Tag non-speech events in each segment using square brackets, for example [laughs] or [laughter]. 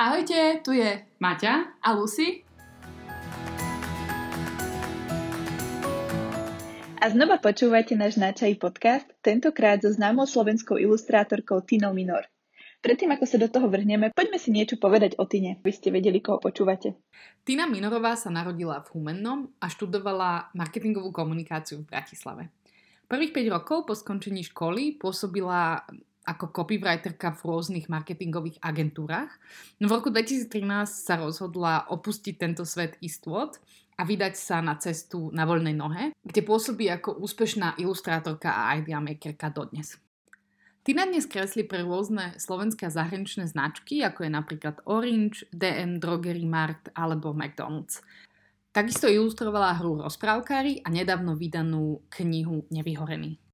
Ahojte, tu je Maťa a Lucy. A znova počúvate náš náčaj podcast, tentokrát so známou slovenskou ilustrátorkou Tinou Minor. Predtým, ako sa do toho vrhneme, poďme si niečo povedať o Tine, aby ste vedeli, koho počúvate. Tina Minorová sa narodila v Humennom a študovala marketingovú komunikáciu v Bratislave. Prvých 5 rokov po skončení školy pôsobila ako copywriterka v rôznych marketingových agentúrach. No v roku 2013 sa rozhodla opustiť tento svet istôt a vydať sa na cestu na voľnej nohe, kde pôsobí ako úspešná ilustrátorka a idea makerka dodnes. Tina dnes kreslí pre rôzne slovenské a zahraničné značky, ako je napríklad Orange, DM, Drogery Mart alebo McDonald's. Takisto ilustrovala hru Rozprávkári a nedávno vydanú knihu Nevyhorený.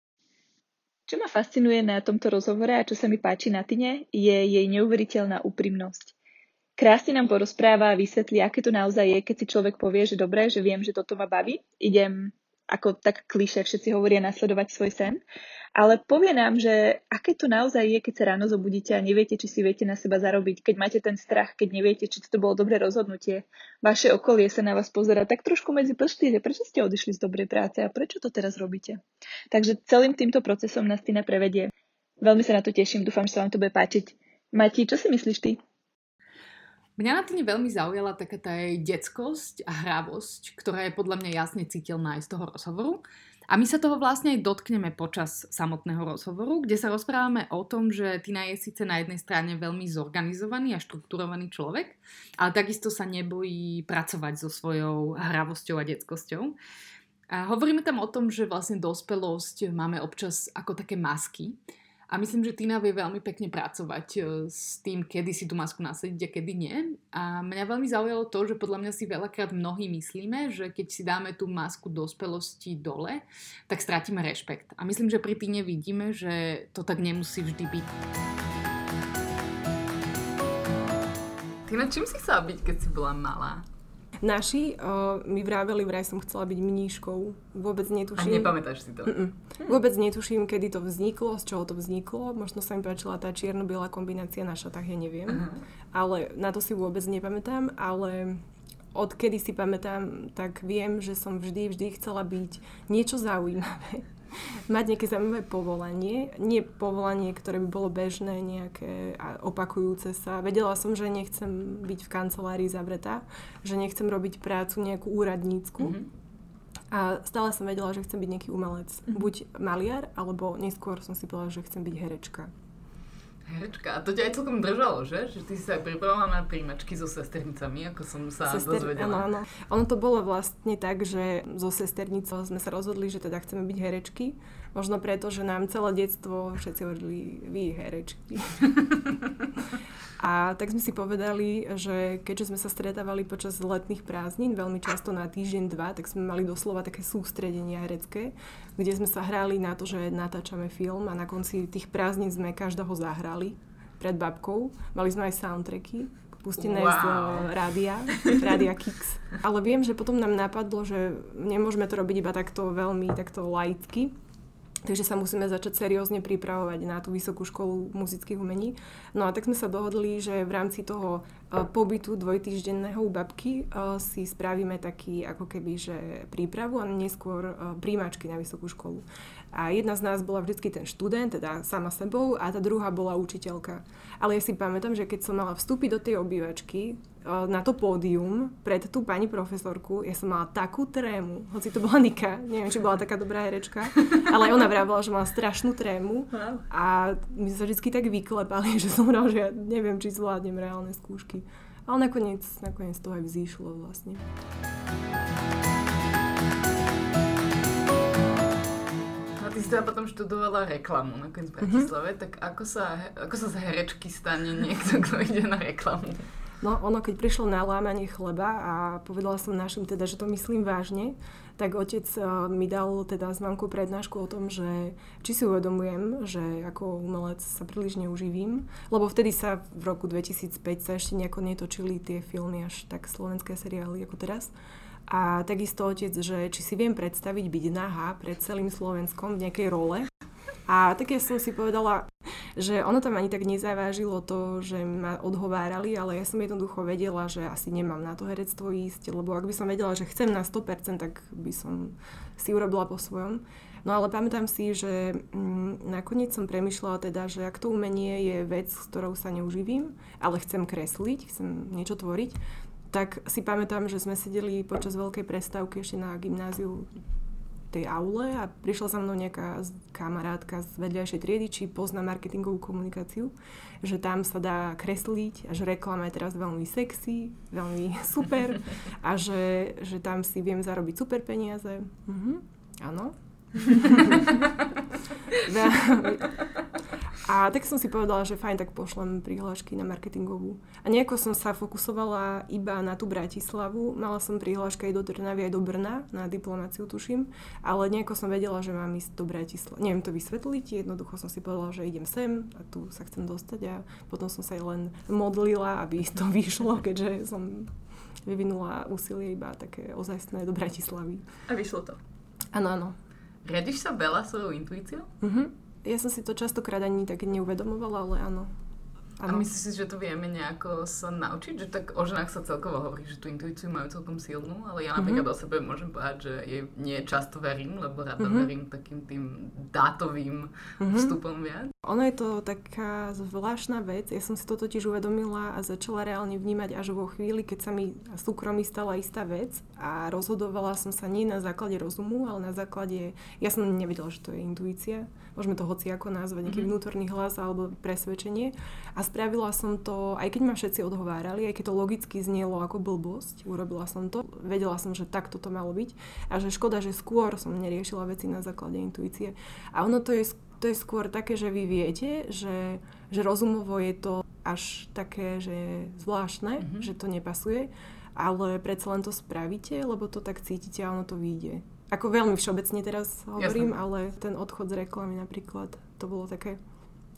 Čo ma fascinuje na tomto rozhovore a čo sa mi páči na Tine, je jej neuveriteľná úprimnosť. Krásne nám porozpráva a vysvetlí, aké to naozaj je, keď si človek povie, že dobre, že viem, že toto ma baví, idem ako tak kliše, všetci hovoria nasledovať svoj sen. Ale povie nám, že aké to naozaj je, keď sa ráno zobudíte a neviete, či si viete na seba zarobiť, keď máte ten strach, keď neviete, či to bolo dobré rozhodnutie. Vaše okolie sa na vás pozera tak trošku medzi prsty, že prečo ste odišli z dobrej práce a prečo to teraz robíte. Takže celým týmto procesom nás Tina prevedie. Veľmi sa na to teším, dúfam, že sa vám to bude páčiť. Mati, čo si myslíš ty? Mňa na tým veľmi zaujala taká tá jej detskosť a hravosť, ktorá je podľa mňa jasne citeľná aj z toho rozhovoru. A my sa toho vlastne aj dotkneme počas samotného rozhovoru, kde sa rozprávame o tom, že Tina je síce na jednej strane veľmi zorganizovaný a štrukturovaný človek, ale takisto sa nebojí pracovať so svojou hravosťou a detskosťou. A hovoríme tam o tom, že vlastne dospelosť máme občas ako také masky, a myslím, že Tina vie veľmi pekne pracovať e, s tým, kedy si tú masku nasadiť a kedy nie. A mňa veľmi zaujalo to, že podľa mňa si veľakrát mnohí myslíme, že keď si dáme tú masku dospelosti dole, tak stratíme rešpekt. A myslím, že pri Tine vidíme, že to tak nemusí vždy byť. Tina, čím si chcela byť, keď si bola malá? Naši uh, mi vraveli, vraj som chcela byť mníškou. Vôbec netuším. A nepamätáš si to? Mm-mm. Vôbec netuším, kedy to vzniklo, z čoho to vzniklo. Možno sa mi páčila tá čierno-biela kombinácia na šatách, ja neviem. Uh-huh. Ale na to si vôbec nepamätám, ale odkedy si pamätám, tak viem, že som vždy, vždy chcela byť niečo zaujímavé mať nejaké zaujímavé povolanie. Nie povolanie, ktoré by bolo bežné, nejaké opakujúce sa. Vedela som, že nechcem byť v kancelárii zavretá, že nechcem robiť prácu nejakú úradnícku. Mm-hmm. A stále som vedela, že chcem byť nejaký umelec. Mm-hmm. Buď maliar, alebo neskôr som si povedala, že chcem byť herečka. Herečka. A to ťa aj celkom držalo, že? Že ty si sa aj pripravovala na príjmačky so sesternicami, ako som sa Sester, dozvedela. Áno, áno. Ono to bolo vlastne tak, že so sesternicou sme sa rozhodli, že teda chceme byť herečky. Možno preto, že nám celé detstvo všetci hovorili, vy herečky. a tak sme si povedali, že keďže sme sa stretávali počas letných prázdnin, veľmi často na týždeň, dva, tak sme mali doslova také sústredenia herecké, kde sme sa hrali na to, že natáčame film a na konci tých prázdnin sme každého zahrali pred babkou. Mali sme aj soundtracky, pustené wow. z rádia, rádia Kix. Ale viem, že potom nám napadlo, že nemôžeme to robiť iba takto veľmi, takto lightky, Takže sa musíme začať seriózne pripravovať na tú vysokú školu muzických umení. No a tak sme sa dohodli, že v rámci toho e, pobytu dvojtýždenného u babky e, si spravíme taký ako keby, že prípravu a neskôr e, príjmačky na vysokú školu. A jedna z nás bola vždycky ten študent, teda sama sebou, a tá druhá bola učiteľka. Ale ja si pamätám, že keď som mala vstúpiť do tej obývačky, na to pódium pred tú pani profesorku, ja som mala takú trému, hoci to bola Nika, neviem, či bola taká dobrá herečka, ale ona vravila, že mala strašnú trému a my sa vždy tak vyklepali, [laughs] že som hovorila, že ja neviem, či zvládnem reálne skúšky. Ale nakoniec, nakoniec to aj vzýšlo vlastne. Ty si teda potom študovala reklamu nakoniec v Bratislave, mm-hmm. tak ako sa, ako sa z herečky stane niekto, kto ide na reklamu? No ono, keď prišlo na lámanie chleba a povedala som našim teda, že to myslím vážne, tak otec uh, mi dal teda s mamkou prednášku o tom, že či si uvedomujem, že ako umelec sa príliš neuživím, lebo vtedy sa v roku 2005 sa ešte nejako netočili tie filmy až tak slovenské seriály ako teraz. A takisto otec, že či si viem predstaviť byť nahá pred celým Slovenskom v nejakej role. A tak ja som si povedala, že ono tam ani tak nezavážilo to, že ma odhovárali, ale ja som jednoducho vedela, že asi nemám na to herectvo ísť, lebo ak by som vedela, že chcem na 100%, tak by som si urobila po svojom. No ale pamätám si, že mm, nakoniec som premyšľala teda, že ak to umenie je vec, s ktorou sa neuživím, ale chcem kresliť, chcem niečo tvoriť, tak si pamätám, že sme sedeli počas veľkej prestávky ešte na gymnáziu tej aule a prišla za mnou nejaká kamarátka z vedľajšej triedy, či pozná marketingovú komunikáciu, že tam sa dá kresliť a že reklama je teraz veľmi sexy, veľmi [laughs] super a že, že tam si viem zarobiť super peniaze. Mhm, áno, [laughs] a tak som si povedala, že fajn, tak pošlem prihlášky na marketingovú. A nejako som sa fokusovala iba na tú Bratislavu. Mala som prihlášky aj do Trnavy, aj do Brna, na diplomáciu tuším, ale nejako som vedela, že mám ísť do Bratislavy. Neviem to vysvetliť, jednoducho som si povedala, že idem sem a tu sa chcem dostať a potom som sa aj len modlila, aby to [laughs] vyšlo, keďže som vyvinula úsilie iba také ozajstné do Bratislavy. A vyšlo to? Áno, áno. Riadiš sa veľa svojou intuíciou? Uh-huh. Ja som si to častokrát ani tak neuvedomovala, ale áno. Ano. A myslíš si, že to vieme nejako sa naučiť? Že tak o ženách sa celkovo hovorí, že tú intuíciu majú celkom silnú, ale ja napríklad mm-hmm. o sebe môžem povedať, že jej nie často verím, lebo rada mm-hmm. verím takým tým dátovým mm-hmm. vstupom viac. Ono je to taká zvláštna vec. Ja som si to totiž uvedomila a začala reálne vnímať až vo chvíli, keď sa mi súkromí stala istá vec a rozhodovala som sa nie na základe rozumu, ale na základe... Ja som nevedela, že to je intuícia. Môžeme to hoci ako nazvať, nejaký mm-hmm. vnútorný hlas alebo presvedčenie. A spravila som to, aj keď ma všetci odhovárali, aj keď to logicky znielo ako blbosť, urobila som to. Vedela som, že takto to malo byť a že škoda, že skôr som neriešila veci na základe intuície. A ono to je, to je skôr také, že vy viete, že, že rozumovo je to až také, že zvláštne, mm-hmm. že to nepasuje, ale predsa len to spravíte, lebo to tak cítite a ono to vyjde. Ako veľmi všeobecne teraz hovorím, Jasne. ale ten odchod z reklamy napríklad, to bolo také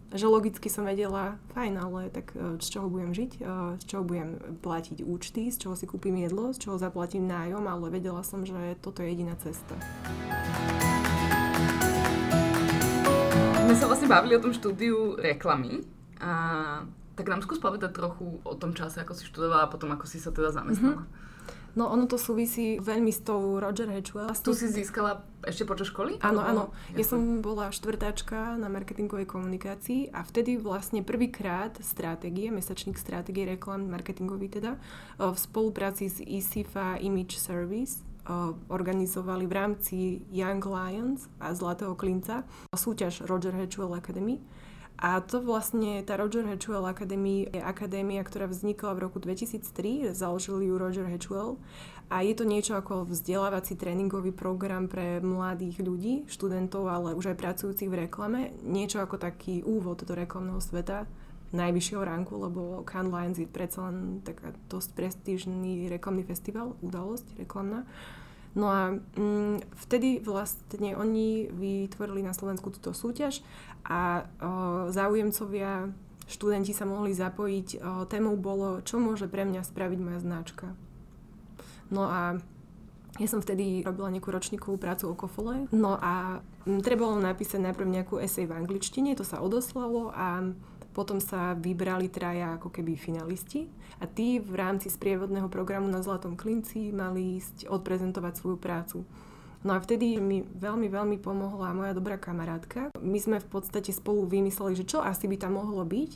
že logicky som vedela, fajn, ale tak e, z čoho budem žiť, e, z čoho budem platiť účty, z čoho si kúpim jedlo, z čoho zaplatím nájom, ale vedela som, že toto je jediná cesta. My sa vlastne bavili o tom štúdiu reklamy a tak nám skús povedať trochu o tom čase, ako si študovala a potom ako si sa teda zamestnala. Mm-hmm. No ono to súvisí veľmi s tou Roger Hedgewell. Tu si získala ešte počas školy? Áno, áno. Ja som bola štvrtáčka na marketingovej komunikácii a vtedy vlastne prvýkrát stratégie, mesačník stratégie reklam, marketingový teda, v spolupráci s ISIFA Image Service organizovali v rámci Young Lions a Zlatého klinca súťaž Roger Hedgewell Academy a to vlastne, tá Roger Hedgewell Academy je akadémia, ktorá vznikla v roku 2003, založil ju Roger Hedgewell a je to niečo ako vzdelávací tréningový program pre mladých ľudí, študentov, ale už aj pracujúcich v reklame. Niečo ako taký úvod do reklamného sveta najvyššieho ranku, lebo Cannes Lions je predsa len taká dosť prestížný reklamný festival, udalosť reklamná. No a mm, vtedy vlastne oni vytvorili na Slovensku túto súťaž a záujemcovia, študenti sa mohli zapojiť. Témou bolo, čo môže pre mňa spraviť moja značka. No a ja som vtedy robila nejakú ročníkovú prácu o kofole. No a trebalo napísať najprv nejakú esej v angličtine, to sa odoslalo a potom sa vybrali traja ako keby finalisti a tí v rámci sprievodného programu na Zlatom klinci mali ísť odprezentovať svoju prácu. No a vtedy mi veľmi, veľmi pomohla moja dobrá kamarátka. My sme v podstate spolu vymysleli, že čo asi by tam mohlo byť.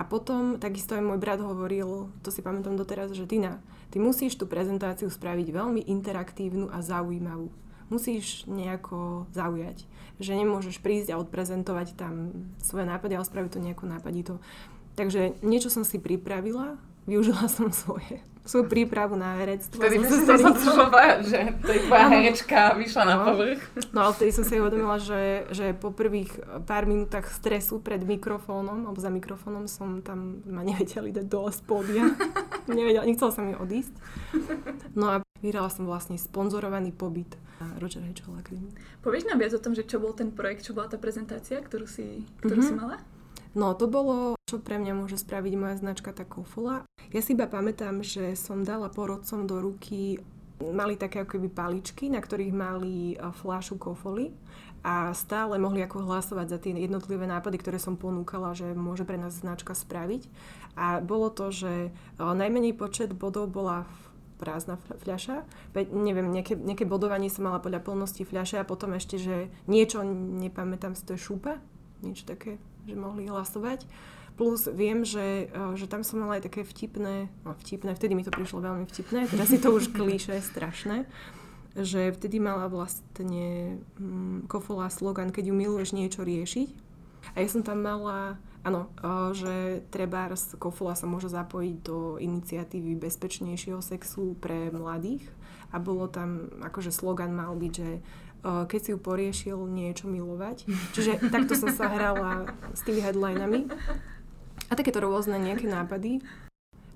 A potom takisto aj môj brat hovoril, to si pamätám doteraz, že Tina, ty musíš tú prezentáciu spraviť veľmi interaktívnu a zaujímavú musíš nejako zaujať. Že nemôžeš prísť a odprezentovať tam svoje nápady, ale spraviť to nejako nápadito. Takže niečo som si pripravila, využila som svoje svoju prípravu na herectvo. Vtedy som sa povedať, že to je tvoja herečka vyšla na povrch. No ale vtedy som si uvedomila, že, že po prvých pár minútach stresu pred mikrofónom, alebo za mikrofónom som tam ma nevedeli dať dole z pódia. [laughs] nevedela, nechcela som mi odísť. No a vyhrala som vlastne sponzorovaný pobyt na Roger Hedgehog Academy. Povieš nám viac o tom, že čo bol ten projekt, čo bola tá prezentácia, ktorú si, ktorú mm-hmm. si mala? No to bolo, čo pre mňa môže spraviť moja značka tá Kofola. Ja si iba pamätám, že som dala porodcom do ruky mali také ako keby paličky, na ktorých mali fľašu kofoly a stále mohli ako hlasovať za tie jednotlivé nápady, ktoré som ponúkala, že môže pre nás značka spraviť. A bolo to, že najmenej počet bodov bola prázdna fľaša. Neviem, nejaké, nejaké bodovanie som mala podľa plnosti fľaše a potom ešte, že niečo, nepamätám si, to je šúpa, niečo také, že mohli hlasovať. Plus viem, že, že tam som mala aj také vtipné, no vtipné, vtedy mi to prišlo veľmi vtipné, teraz je to už [laughs] klíše, strašné že vtedy mala vlastne mm, Kofola slogan, keď ju miluješ niečo riešiť. A ja som tam mala, áno, že treba Kofola sa môže zapojiť do iniciatívy bezpečnejšieho sexu pre mladých. A bolo tam, akože slogan mal byť, že keď si ju poriešil niečo milovať. Čiže takto som sa hrala s tými headlinami. A takéto rôzne nejaké nápady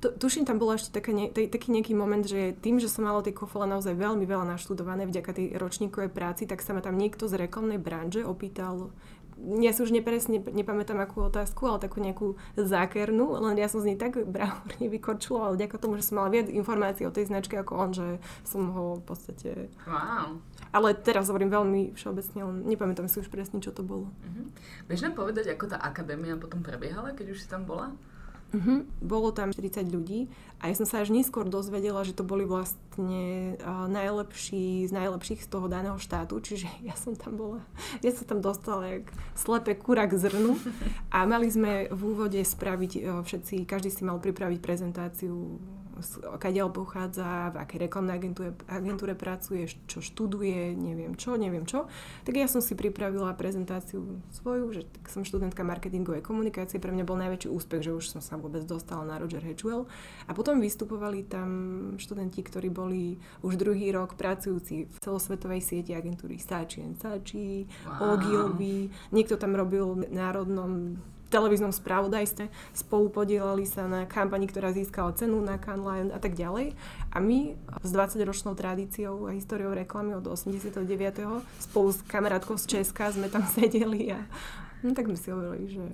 tu, tuším, tam bol ešte také, ne, taký nejaký moment, že tým, že som mala tie kofole naozaj veľmi veľa naštudované vďaka tej ročníkovej práci, tak sa ma tam niekto z reklamnej branže opýtal, ja si už nepresne nepamätám akú otázku, ale takú nejakú zákernú, len ja som z nej tak bravúrne vykorčila, ale vďaka tomu, že som mala viac informácií o tej značke ako on, že som ho v podstate... Wow. Ale teraz hovorím veľmi všeobecne, len nepamätám si už presne, čo to bolo. Uh-huh. Vieš nám povedať, ako tá akadémia potom prebiehala, keď už si tam bola? Uh-huh. Bolo tam 40 ľudí a ja som sa až neskôr dozvedela, že to boli vlastne uh, najlepší z najlepších z toho daného štátu, čiže [laughs] ja som tam bola, ja som tam dostala jak slepé kura k zrnu a mali sme v úvode spraviť uh, všetci, každý si mal pripraviť prezentáciu kadiaľ pochádza, v akej reklamnej agentúre, agentúre pracuje, čo študuje, neviem čo, neviem čo. Tak ja som si pripravila prezentáciu svoju, že tak som študentka marketingovej komunikácie, pre mňa bol najväčší úspech, že už som sa vôbec dostala na Roger Hedgewell. A potom vystupovali tam študenti, ktorí boli už druhý rok pracujúci v celosvetovej sieti agentúry Sači Sači, wow. Ogilvy, niekto tam robil v národnom televíznom spravodajstve, spolu podielali sa na kampani, ktorá získala cenu na Cannes Lion a tak ďalej. A my s 20-ročnou tradíciou a históriou reklamy od 89. spolu s kamarátkou z Česka sme tam [laughs] sedeli a no, tak sme si hovorili, že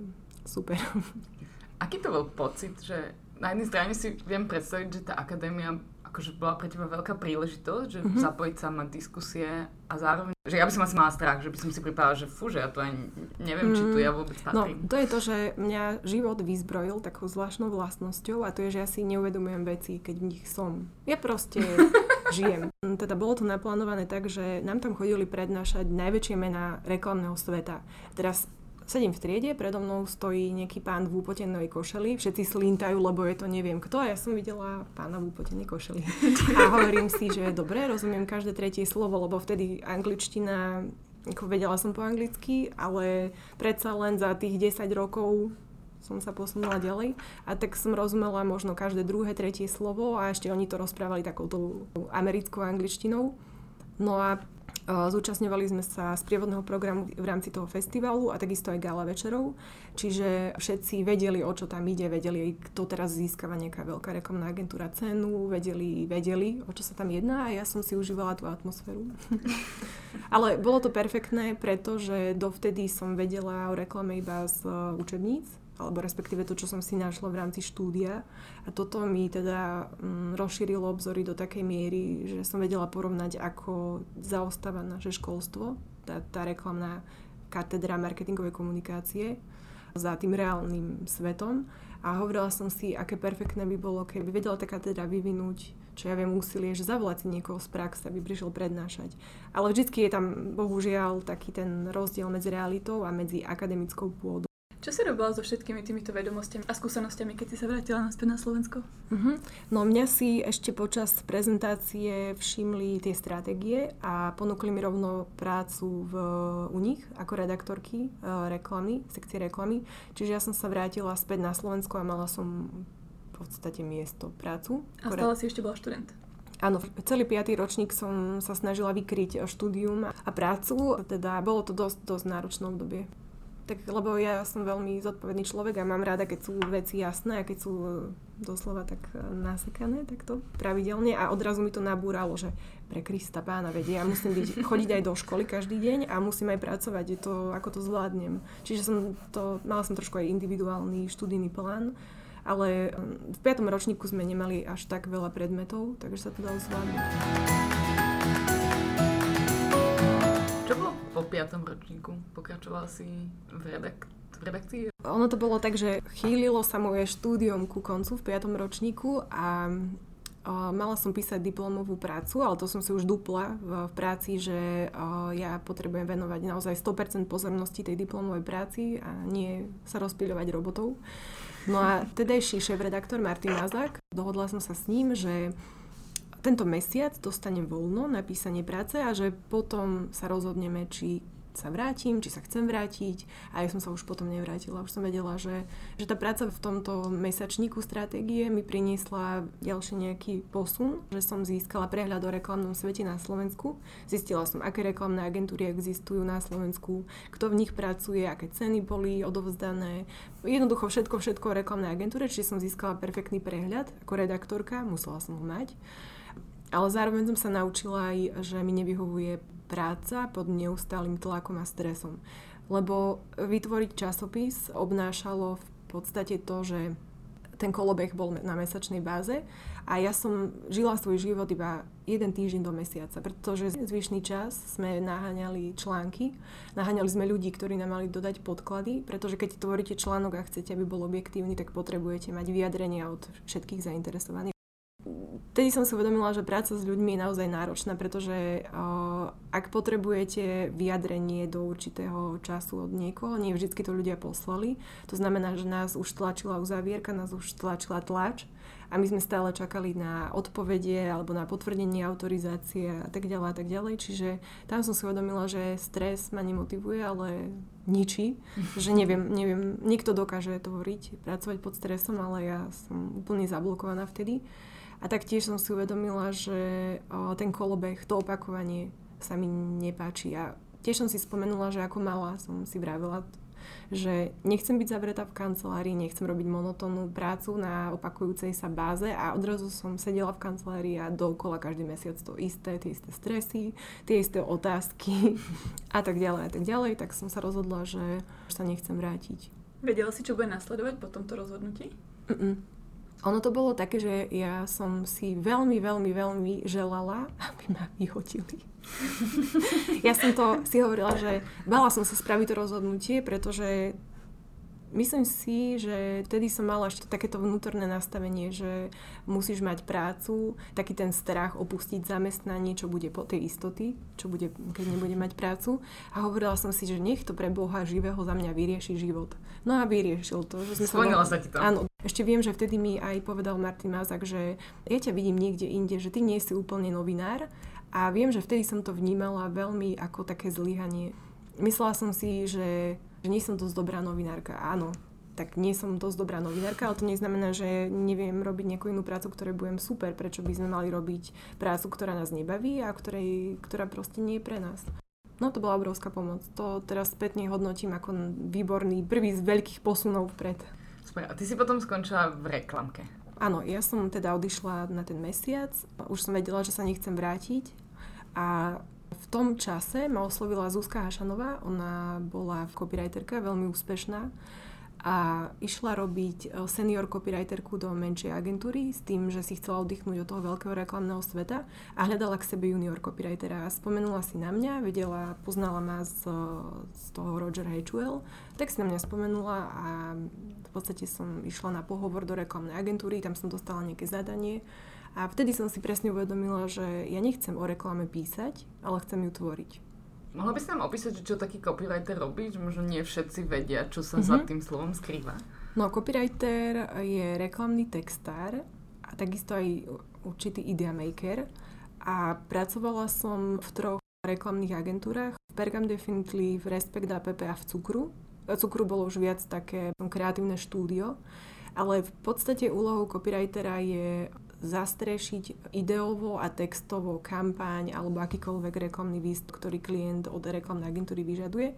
super. Aký to bol pocit, že na jednej strane si viem predstaviť, že tá akadémia akože bola pre teba veľká príležitosť, že mm-hmm. zapojiť sa, mať diskusie a zároveň, že ja by som asi mala strach, že by som si pripadala, že fú, že ja to ani neviem, mm. či tu ja vôbec no, patrím. No, to je to, že mňa život vyzbrojil takou zvláštnou vlastnosťou a to je, že ja si neuvedomujem veci, keď v nich som. Ja proste [laughs] žijem. Teda bolo to naplánované tak, že nám tam chodili prednášať najväčšie mená reklamného sveta. Teraz Sedím v triede, predo mnou stojí nejaký pán v úpotenej košeli, všetci slintajú, lebo je to neviem kto a ja som videla pána v úpotenej košeli. [laughs] A hovorím si, že dobre, rozumiem každé tretie slovo, lebo vtedy angličtina, ako vedela som po anglicky, ale predsa len za tých 10 rokov som sa posunula ďalej a tak som rozumela možno každé druhé, tretie slovo a ešte oni to rozprávali takouto americkou angličtinou. No a Zúčastňovali sme sa z prievodného programu v rámci toho festivalu a takisto aj gala večerov. Čiže všetci vedeli, o čo tam ide, vedeli, kto teraz získava nejaká veľká reklamná agentúra cenu, vedeli, vedeli, o čo sa tam jedná a ja som si užívala tú atmosféru. [laughs] Ale bolo to perfektné, pretože dovtedy som vedela o reklame iba z učebníc alebo respektíve to, čo som si našla v rámci štúdia. A toto mi teda mm, rozšírilo obzory do takej miery, že som vedela porovnať, ako zaostáva naše školstvo, tá, tá reklamná katedra marketingovej komunikácie za tým reálnym svetom. A hovorila som si, aké perfektné by bolo, keby vedela tá katedra vyvinúť čo ja viem, úsilie, že zavolať si niekoho z praxe, aby prišiel prednášať. Ale vždycky je tam, bohužiaľ, taký ten rozdiel medzi realitou a medzi akademickou pôdou. Čo si robila so všetkými týmito vedomostiami a skúsenostiami, keď si sa vrátila naspäť na Slovensko? Uh-huh. No mňa si ešte počas prezentácie všimli tie stratégie a ponúkli mi rovno prácu v, u nich ako redaktorky uh, reklamy, sekcie reklamy. Čiže ja som sa vrátila späť na Slovensko a mala som v podstate miesto, prácu. A stále si ešte bola študent? Áno, celý piatý ročník som sa snažila vykryť štúdium a prácu, teda bolo to dosť, dosť náročné obdobie. Tak, lebo ja som veľmi zodpovedný človek a mám rada, keď sú veci jasné a keď sú e, doslova tak e, nasekané takto pravidelne a odrazu mi to nabúralo, že pre Krista pána vedia, ja musím byť, [laughs] chodiť aj do školy každý deň a musím aj pracovať, je to, ako to zvládnem. Čiže som to, mala som trošku aj individuálny študijný plán ale v 5. ročníku sme nemali až tak veľa predmetov, takže sa to dalo zvládnuť. 5. ročníku? Pokračoval si v, redak- v redakcii? Ono to bolo tak, že chýlilo sa moje štúdium ku koncu v 5. ročníku a Mala som písať diplomovú prácu, ale to som si už dupla v, práci, že ja potrebujem venovať naozaj 100% pozornosti tej diplomovej práci a nie sa rozpíľovať robotov. No a tedajší šéf-redaktor Martin Mazak, dohodla som sa s ním, že tento mesiac dostanem voľno na písanie práce a že potom sa rozhodneme, či sa vrátim, či sa chcem vrátiť a ja som sa už potom nevrátila. Už som vedela, že, že tá práca v tomto mesačníku stratégie mi priniesla ďalší nejaký posun, že som získala prehľad o reklamnom svete na Slovensku. Zistila som, aké reklamné agentúry existujú na Slovensku, kto v nich pracuje, aké ceny boli odovzdané. Jednoducho všetko, všetko o reklamnej agentúre, čiže som získala perfektný prehľad ako redaktorka, musela som ho mať. Ale zároveň som sa naučila aj, že mi nevyhovuje práca pod neustálým tlakom a stresom. Lebo vytvoriť časopis obnášalo v podstate to, že ten kolobeh bol na mesačnej báze a ja som žila svoj život iba jeden týždeň do mesiaca, pretože zvyšný čas sme naháňali články, naháňali sme ľudí, ktorí nám mali dodať podklady, pretože keď tvoríte článok a chcete, aby bol objektívny, tak potrebujete mať vyjadrenia od všetkých zainteresovaných. Vtedy som si uvedomila, že práca s ľuďmi je naozaj náročná, pretože uh, ak potrebujete vyjadrenie do určitého času od niekoho, nie vždy to ľudia poslali. To znamená, že nás už tlačila uzávierka, nás už tlačila tlač a my sme stále čakali na odpovede alebo na potvrdenie autorizácie a tak ďalej a tak ďalej. Čiže tam som si uvedomila, že stres ma nemotivuje, ale ničí. [laughs] Že neviem, neviem, niekto dokáže tvoriť, pracovať pod stresom, ale ja som úplne zablokovaná vtedy. A taktiež som si uvedomila, že ten kolobeh, to opakovanie sa mi nepáči. A tiež som si spomenula, že ako malá som si vravila, že nechcem byť zavretá v kancelárii, nechcem robiť monotónnu prácu na opakujúcej sa báze a odrazu som sedela v kancelárii a dookola každý mesiac to isté, tie isté stresy, tie isté otázky a tak ďalej a tak ďalej, tak som sa rozhodla, že sa nechcem vrátiť. Vedela si, čo bude nasledovať po tomto rozhodnutí? Mm-mm. Ono to bolo také, že ja som si veľmi, veľmi, veľmi želala, aby ma vyhodili. [laughs] ja som to si hovorila, že bala som sa spraviť to rozhodnutie, pretože Myslím si, že vtedy som mala ešte takéto vnútorné nastavenie, že musíš mať prácu, taký ten strach opustiť zamestnanie, čo bude po tej istoty, čo bude, keď nebude mať prácu. A hovorila som si, že nech to pre Boha živého za mňa vyrieši život. No a vyriešil to. Že sme sa, sa ti to. Áno. Ešte viem, že vtedy mi aj povedal Martin Mazak, že ja ťa vidím niekde inde, že ty nie si úplne novinár. A viem, že vtedy som to vnímala veľmi ako také zlyhanie. Myslela som si, že že nie som dosť dobrá novinárka. Áno, tak nie som dosť dobrá novinárka, ale to neznamená, že neviem robiť nejakú inú prácu, ktorej budem super. Prečo by sme mali robiť prácu, ktorá nás nebaví a ktorej, ktorá proste nie je pre nás. No to bola obrovská pomoc. To teraz spätne hodnotím ako výborný prvý z veľkých posunov vpred. Super. A ty si potom skončila v reklamke. Áno, ja som teda odišla na ten mesiac. Už som vedela, že sa nechcem vrátiť. A tom čase ma oslovila Zuzka Hašanová, ona bola copywriterka, veľmi úspešná. A išla robiť e, senior copywriterku do menšej agentúry s tým, že si chcela oddychnúť od toho veľkého reklamného sveta a hľadala k sebe junior copywritera. Spomenula si na mňa, vedela, poznala ma z, z toho Roger Hagewill, tak si na mňa spomenula a v podstate som išla na pohovor do reklamnej agentúry, tam som dostala nejaké zadanie a vtedy som si presne uvedomila, že ja nechcem o reklame písať, ale chcem ju tvoriť. Mohla by si nám opísať, čo taký copywriter robí? Že možno nie všetci vedia, čo sa mm-hmm. za mhm. tým slovom skrýva. No, copywriter je reklamný textár a takisto aj určitý idea maker. A pracovala som v troch reklamných agentúrach. V Pergam Definitely, v Respect APP a v Cukru. V Cukru bolo už viac také kreatívne štúdio. Ale v podstate úlohou copywritera je zastrešiť ideovo a textovo kampaň alebo akýkoľvek reklamný výst, ktorý klient od reklamnej agentúry vyžaduje.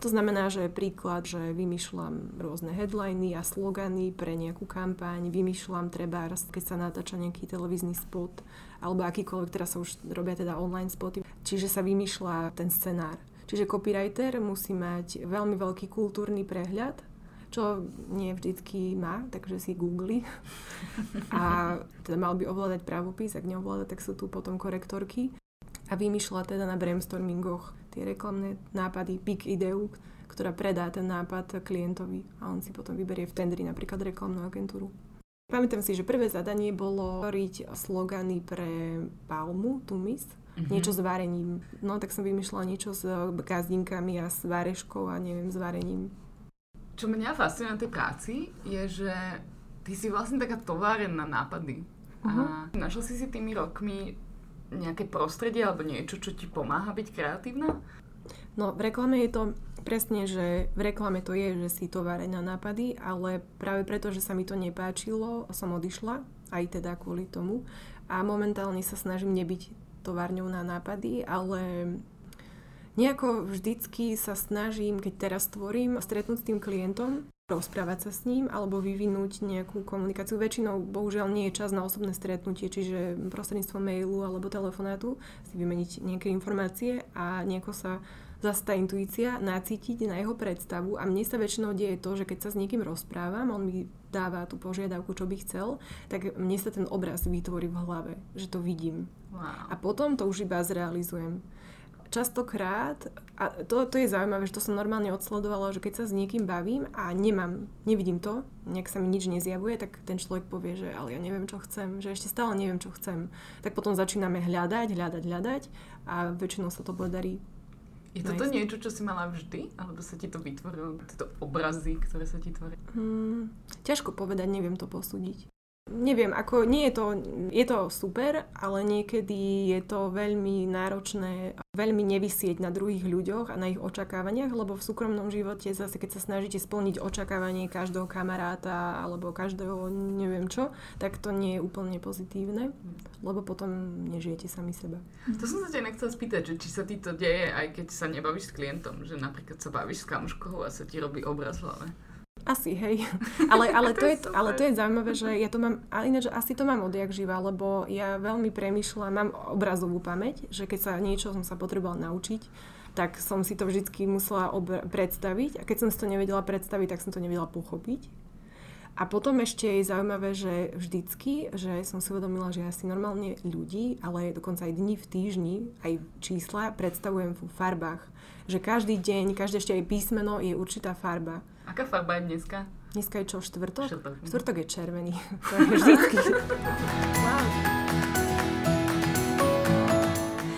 To znamená, že príklad, že vymýšľam rôzne headliny a slogany pre nejakú kampaň, vymýšľam treba, keď sa natáča nejaký televízny spot, alebo akýkoľvek, teraz sa už robia teda online spoty, čiže sa vymýšľa ten scenár. Čiže copywriter musí mať veľmi veľký kultúrny prehľad čo nie vždycky má, takže si googli. [laughs] A teda mal by ovládať právopis, ak neovláda, tak sú tu potom korektorky. A vymýšľa teda na brainstormingoch tie reklamné nápady, pik ideu, ktorá predá ten nápad klientovi a on si potom vyberie v tendri napríklad reklamnú agentúru. Pamätám si, že prvé zadanie bolo tvoriť slogany pre Palmu, Tumis, mm-hmm. niečo s varením. No tak som vymýšľala niečo s gazdinkami a s vareškou a neviem, s varením. Čo mňa fascinuje na tej práci je, že ty si vlastne taká továren na nápady. Uh-huh. A mhm. našla si si tými rokmi nejaké prostredie alebo niečo, čo ti pomáha byť kreatívna? No, v reklame je to presne, že v reklame to je, že si to na nápady, ale práve preto, že sa mi to nepáčilo, som odišla, aj teda kvôli tomu. A momentálne sa snažím nebyť továrňou na nápady, ale nejako vždycky sa snažím, keď teraz tvorím, stretnúť s tým klientom, rozprávať sa s ním alebo vyvinúť nejakú komunikáciu. Väčšinou bohužiaľ nie je čas na osobné stretnutie, čiže prostredníctvom mailu alebo telefonátu si vymeniť nejaké informácie a nejako sa zase tá intuícia nacítiť na jeho predstavu a mne sa väčšinou deje to, že keď sa s niekým rozprávam, on mi dáva tú požiadavku, čo by chcel, tak mne sa ten obraz vytvorí v hlave, že to vidím. Wow. A potom to už iba zrealizujem častokrát, a to, to je zaujímavé, že to som normálne odsledovala, že keď sa s niekým bavím a nemám, nevidím to, nejak sa mi nič nezjavuje, tak ten človek povie, že ale ja neviem, čo chcem, že ešte stále neviem, čo chcem. Tak potom začíname hľadať, hľadať, hľadať a väčšinou sa to podarí je toto nice. niečo, čo si mala vždy? Alebo sa ti to vytvorilo? Tieto obrazy, ktoré sa ti tvoria? Hmm, ťažko povedať, neviem to posúdiť. Neviem, ako nie je to, je to super, ale niekedy je to veľmi náročné, veľmi nevysieť na druhých ľuďoch a na ich očakávaniach, lebo v súkromnom živote zase, keď sa snažíte splniť očakávanie každého kamaráta alebo každého neviem čo, tak to nie je úplne pozitívne, lebo potom nežijete sami seba. To som sa ťa nechcela spýtať, že či sa ti to deje aj keď sa nebavíš s klientom, že napríklad sa bavíš s kamoškou a sa ti robí obraz v hlave. Asi, hej. [laughs] Ale, ale, to, je, ale to je zaujímavé, že ja to mám, ale ináč asi to mám odjak živa, lebo ja veľmi premyšľam, mám obrazovú pamäť, že keď sa niečo som sa potrebovala naučiť, tak som si to vždy musela obr- predstaviť a keď som si to nevedela predstaviť, tak som to nevedela pochopiť. A potom ešte je zaujímavé, že vždycky, že som si uvedomila, že ja si normálne ľudí, ale dokonca aj dní v týždni, aj čísla predstavujem v farbách. Že každý deň, každé ešte aj písmeno je určitá farba. Aká farba je dneska? Dneska je čo, štvrtok? Štvrtok, štvrtok je červený. [laughs] to je vždycky. wow.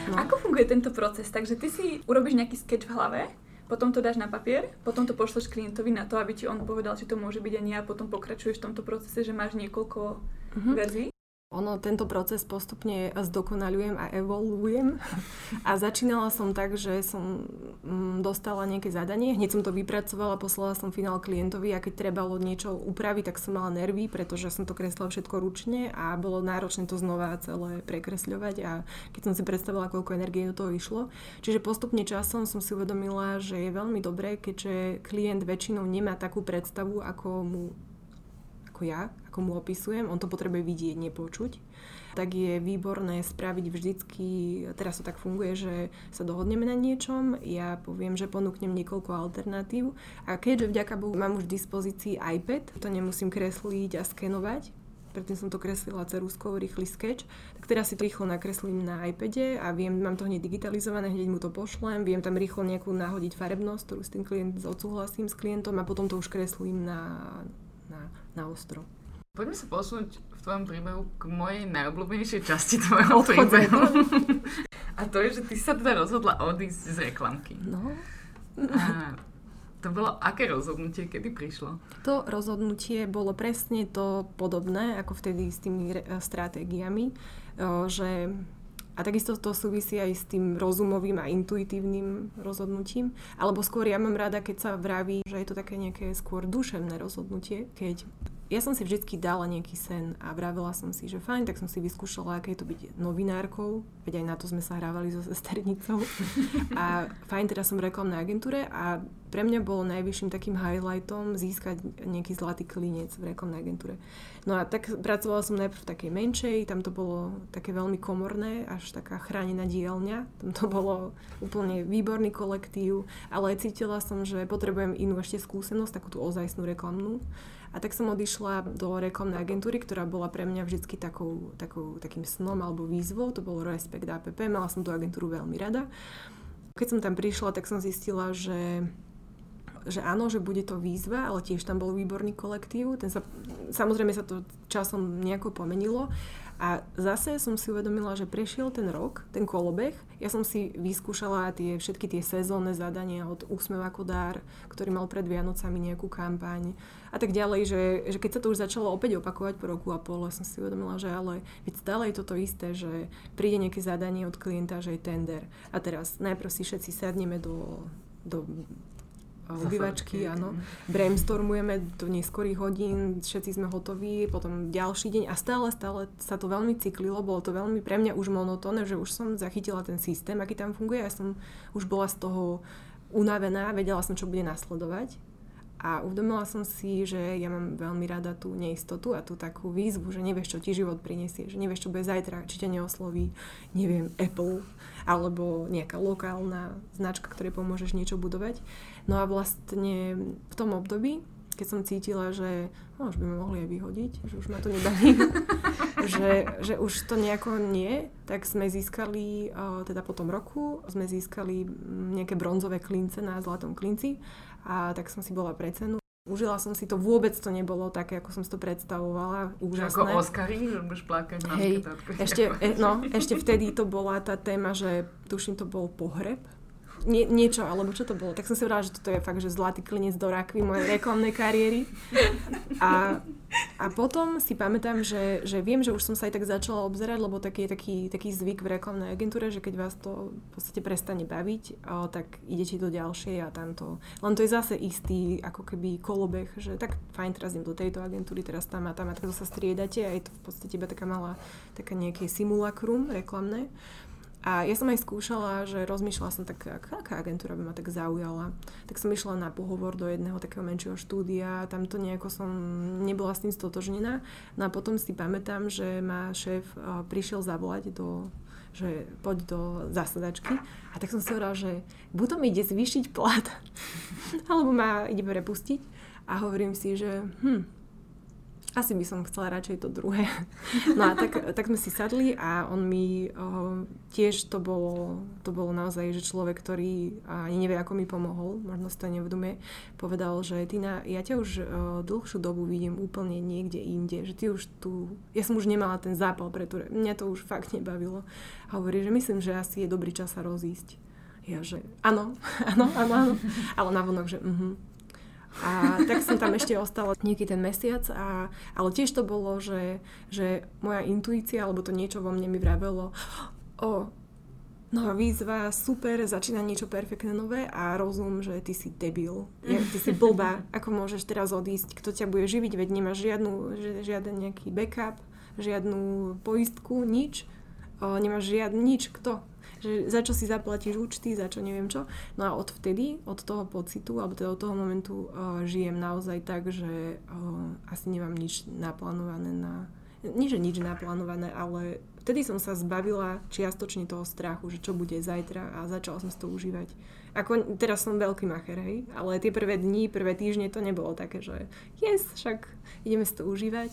No. Ako funguje tento proces? Takže ty si urobíš nejaký sketch v hlave, potom to dáš na papier, potom to pošleš klientovi na to, aby ti on povedal, či to môže byť a nie a potom pokračuješ v tomto procese, že máš niekoľko uh-huh. verzií? Ono, tento proces postupne zdokonalujem a evolujem. A začínala som tak, že som mm, dostala nejaké zadanie, hneď som to vypracovala, poslala som finál klientovi a keď trebalo niečo upraviť, tak som mala nervy, pretože som to kreslila všetko ručne a bolo náročné to znova celé prekresľovať a keď som si predstavila, koľko energie do toho išlo. Čiže postupne časom som si uvedomila, že je veľmi dobré, keďže klient väčšinou nemá takú predstavu, ako mu ako ja, ako mu opisujem, on to potrebuje vidieť, nepočuť, tak je výborné spraviť vždycky, teraz to tak funguje, že sa dohodneme na niečom, ja poviem, že ponúknem niekoľko alternatív a keďže vďaka Bohu mám už v dispozícii iPad, to nemusím kresliť a skenovať, predtým som to kreslila ceruskou, rýchly sketch, tak teraz si to rýchlo nakreslím na iPade a viem, mám to hneď digitalizované, hneď mu to pošlem, viem tam rýchlo nejakú nahodiť farebnosť, ktorú s tým klient odsúhlasím s klientom a potom to už kreslím na, na ostro. Poďme sa posunúť v tvojom príbehu k mojej najobľúbenejšej časti tvojho príbehu. [laughs] A to je, že ty sa teda rozhodla odísť z reklamky. No. A to bolo aké rozhodnutie, kedy prišlo? To rozhodnutie bolo presne to podobné, ako vtedy s tými re- stratégiami, že a takisto to súvisí aj s tým rozumovým a intuitívnym rozhodnutím. Alebo skôr ja mám rada, keď sa vraví, že je to také nejaké skôr duševné rozhodnutie, keď ja som si vždy dala nejaký sen a vravela som si, že fajn, tak som si vyskúšala, aké je to byť novinárkou, veď aj na to sme sa hrávali so [laughs] sesternicou. a fajn, teraz som v reklamnej agentúre a pre mňa bolo najvyšším takým highlightom získať nejaký zlatý klinec v reklamnej agentúre. No a tak pracovala som najprv v takej menšej, tam to bolo také veľmi komorné, až taká chránená dielňa. Tam to bolo úplne výborný kolektív, ale cítila som, že potrebujem inú ešte skúsenosť, takú tú ozajstnú reklamnú. A tak som odišla do reklamnej agentúry, ktorá bola pre mňa vždy takou, takou, takým snom alebo výzvou. To bolo Respekt APP, mala som tú agentúru veľmi rada. Keď som tam prišla, tak som zistila, že že áno, že bude to výzva, ale tiež tam bol výborný kolektív. Ten sa, samozrejme sa to časom nejako pomenilo. A zase som si uvedomila, že prešiel ten rok, ten kolobeh. Ja som si vyskúšala tie, všetky tie sezónne zadania od Úsmev ako dár, ktorý mal pred Vianocami nejakú kampaň a tak ďalej, že, že keď sa to už začalo opäť opakovať po roku a pol, som si uvedomila, že ale veď stále je toto isté, že príde nejaké zadanie od klienta, že je tender. A teraz najprv si všetci sadneme do, do obývačky, áno. Brainstormujeme do neskorých hodín, všetci sme hotoví, potom ďalší deň a stále, stále sa to veľmi cyklilo, bolo to veľmi pre mňa už monotónne, že už som zachytila ten systém, aký tam funguje, ja som už bola z toho unavená, vedela som, čo bude nasledovať a uvedomila som si, že ja mám veľmi rada tú neistotu a tú takú výzvu, že nevieš, čo ti život prinesie, že nevieš, čo bude zajtra, či ťa neosloví, neviem, Apple alebo nejaká lokálna značka, ktorej pomôžeš niečo budovať. No a vlastne v tom období, keď som cítila, že no, už by ma mohli aj vyhodiť, že už ma to nebaví, [laughs] že, že už to nejako nie, tak sme získali, teda po tom roku, sme získali nejaké bronzové klince na Zlatom klinci a tak som si bola pre cenu. Užila som si to, vôbec to nebolo také, ako som si to predstavovala. Úžasné. Ako Oscary, že budeš plakať na Hej, ešte, e, no, [laughs] ešte vtedy to bola tá téma, že tuším to bol pohreb nie, niečo, alebo čo to bolo. Tak som si vrala, že toto je fakt, že zlatý klinec do rakvy mojej reklamnej kariéry. A, a potom si pamätám, že, že viem, že už som sa aj tak začala obzerať, lebo taký je taký, taký zvyk v reklamnej agentúre, že keď vás to v podstate prestane baviť, o, tak idete do ďalšej a tamto. Len to je zase istý ako keby kolobeh, že tak fajn, teraz idem do tejto agentúry, teraz tam a tam a tak sa striedate a je to v podstate iba taká malá, taká nejaké simulakrum reklamné. A ja som aj skúšala, že rozmýšľala som tak, aká agentúra by ma tak zaujala. Tak som išla na pohovor do jedného takého menšieho štúdia, tam to nejako som nebola s tým stotožnená. No a potom si pamätám, že ma šéf prišiel zavolať do že poď do zasadačky. A tak som si hovorila, že buď to mi ide zvýšiť plat, [laughs] alebo ma ide prepustiť. A hovorím si, že hm, asi by som chcela radšej to druhé. [laughs] No a tak, tak sme si sadli a on mi uh, tiež to bolo, to bolo naozaj, že človek, ktorý ani nevie, ako mi pomohol, možno si to nevedomie, povedal, že Tina, ja ťa už uh, dlhšiu dobu vidím úplne niekde inde, že ty už tu, ja som už nemala ten zápal pre tú, mňa to už fakt nebavilo. A hovorí, že myslím, že asi je dobrý čas sa rozísť. Ja, že áno, [laughs] áno, áno, áno. Ale navonok, že uh-huh. A tak som tam ešte ostala nejaký ten mesiac, a, ale tiež to bolo, že, že moja intuícia, alebo to niečo vo mne mi vravelo, o, nová výzva, super, začína niečo perfektné nové a rozum, že ty si debil, je, ty si blbá, ako môžeš teraz odísť, kto ťa bude živiť, veď nemáš žiadnu, žiaden nejaký backup, žiadnu poistku, nič, o, nemáš žiadny nič, kto? Že za čo si zaplatíš účty, za čo neviem čo. No a od vtedy, od toho pocitu, alebo teda od toho momentu uh, žijem naozaj tak, že uh, asi nemám nič naplánované na... Nie, že nič naplánované, ale vtedy som sa zbavila čiastočne toho strachu, že čo bude zajtra a začala som si to užívať. Ako, teraz som veľký macher, hej, ale tie prvé dni, prvé týždne to nebolo také, že yes, však ideme si to užívať.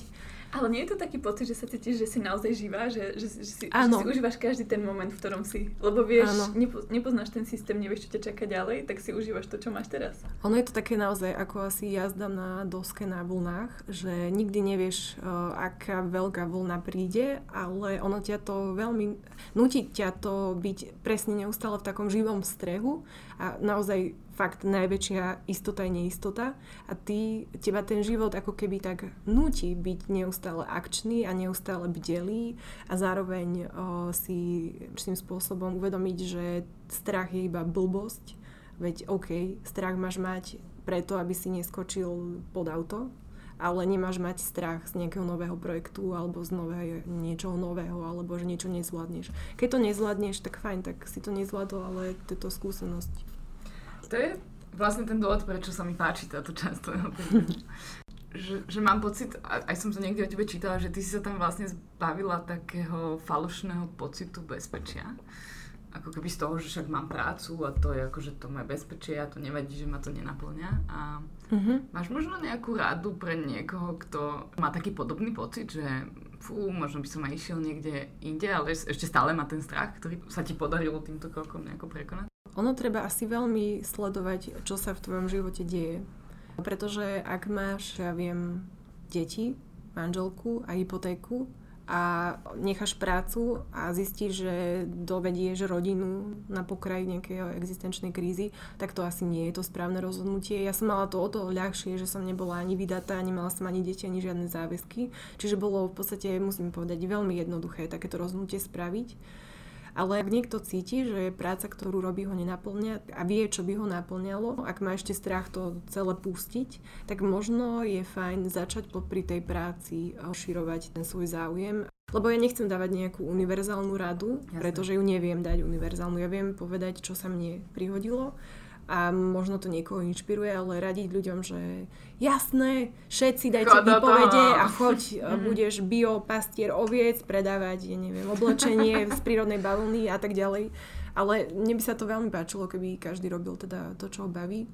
Ale nie je to taký pocit, že sa cítiš, že si naozaj živá, že, že, že, si, že si užívaš každý ten moment, v ktorom si. Lebo vieš, nepo, nepoznáš ten systém, nevieš, čo ťa čaká ďalej, tak si užívaš to, čo máš teraz. Ono je to také naozaj ako asi jazda na doske na vlnách, že nikdy nevieš, uh, aká veľká vlna príde, ale ono ťa to veľmi, nutí ťa to byť presne neustále v takom živom strehu a naozaj fakt najväčšia istota je neistota a ty, teba ten život ako keby tak nutí byť neustále akčný a neustále bdelý a zároveň o, si tým spôsobom uvedomiť, že strach je iba blbosť, veď OK, strach máš mať preto, aby si neskočil pod auto, ale nemáš mať strach z nejakého nového projektu alebo z nového, niečoho nového, alebo že niečo nezvládneš. Keď to nezvládneš, tak fajn, tak si to nezvládol, ale to je to skúsenosť. To je vlastne ten dôvod, prečo sa mi páči táto časť tvojho [laughs] že, že mám pocit, aj som to niekde o tebe čítala, že ty si sa tam vlastne zbavila takého falošného pocitu bezpečia. Ako keby z toho, že však mám prácu a to je akože to moje bezpečie a to nevadí, že ma to nenaplňa. A mm-hmm. máš možno nejakú radu pre niekoho, kto má taký podobný pocit, že fú, možno by som aj išiel niekde inde, ale ešte stále má ten strach, ktorý sa ti podarilo týmto krokom nejako prekonať? Ono treba asi veľmi sledovať, čo sa v tvojom živote deje. Pretože ak máš, ja viem, deti, manželku a hypotéku a necháš prácu a zistíš, že dovedieš rodinu na pokraj nejakej existenčnej krízy, tak to asi nie je to správne rozhodnutie. Ja som mala to o to ľahšie, že som nebola ani vydatá, nemala som ani deti, ani žiadne záväzky. Čiže bolo v podstate, musím povedať, veľmi jednoduché takéto rozhodnutie spraviť. Ale ak niekto cíti, že práca, ktorú robí, ho nenaplňa a vie, čo by ho naplňalo, ak má ešte strach to celé pustiť, tak možno je fajn začať popri tej práci širovať ten svoj záujem. Lebo ja nechcem dávať nejakú univerzálnu radu, Jasne. pretože ju neviem dať univerzálnu. Ja viem povedať, čo sa mne prihodilo a možno to niekoho inšpiruje, ale radiť ľuďom, že jasné, všetci dajte Chod výpovede a choď, [laughs] mm. budeš bio pastier oviec, predávať, ja neviem, oblečenie z prírodnej bavlny a tak ďalej. Ale mne by sa to veľmi páčilo, keby každý robil teda to, čo ho baví.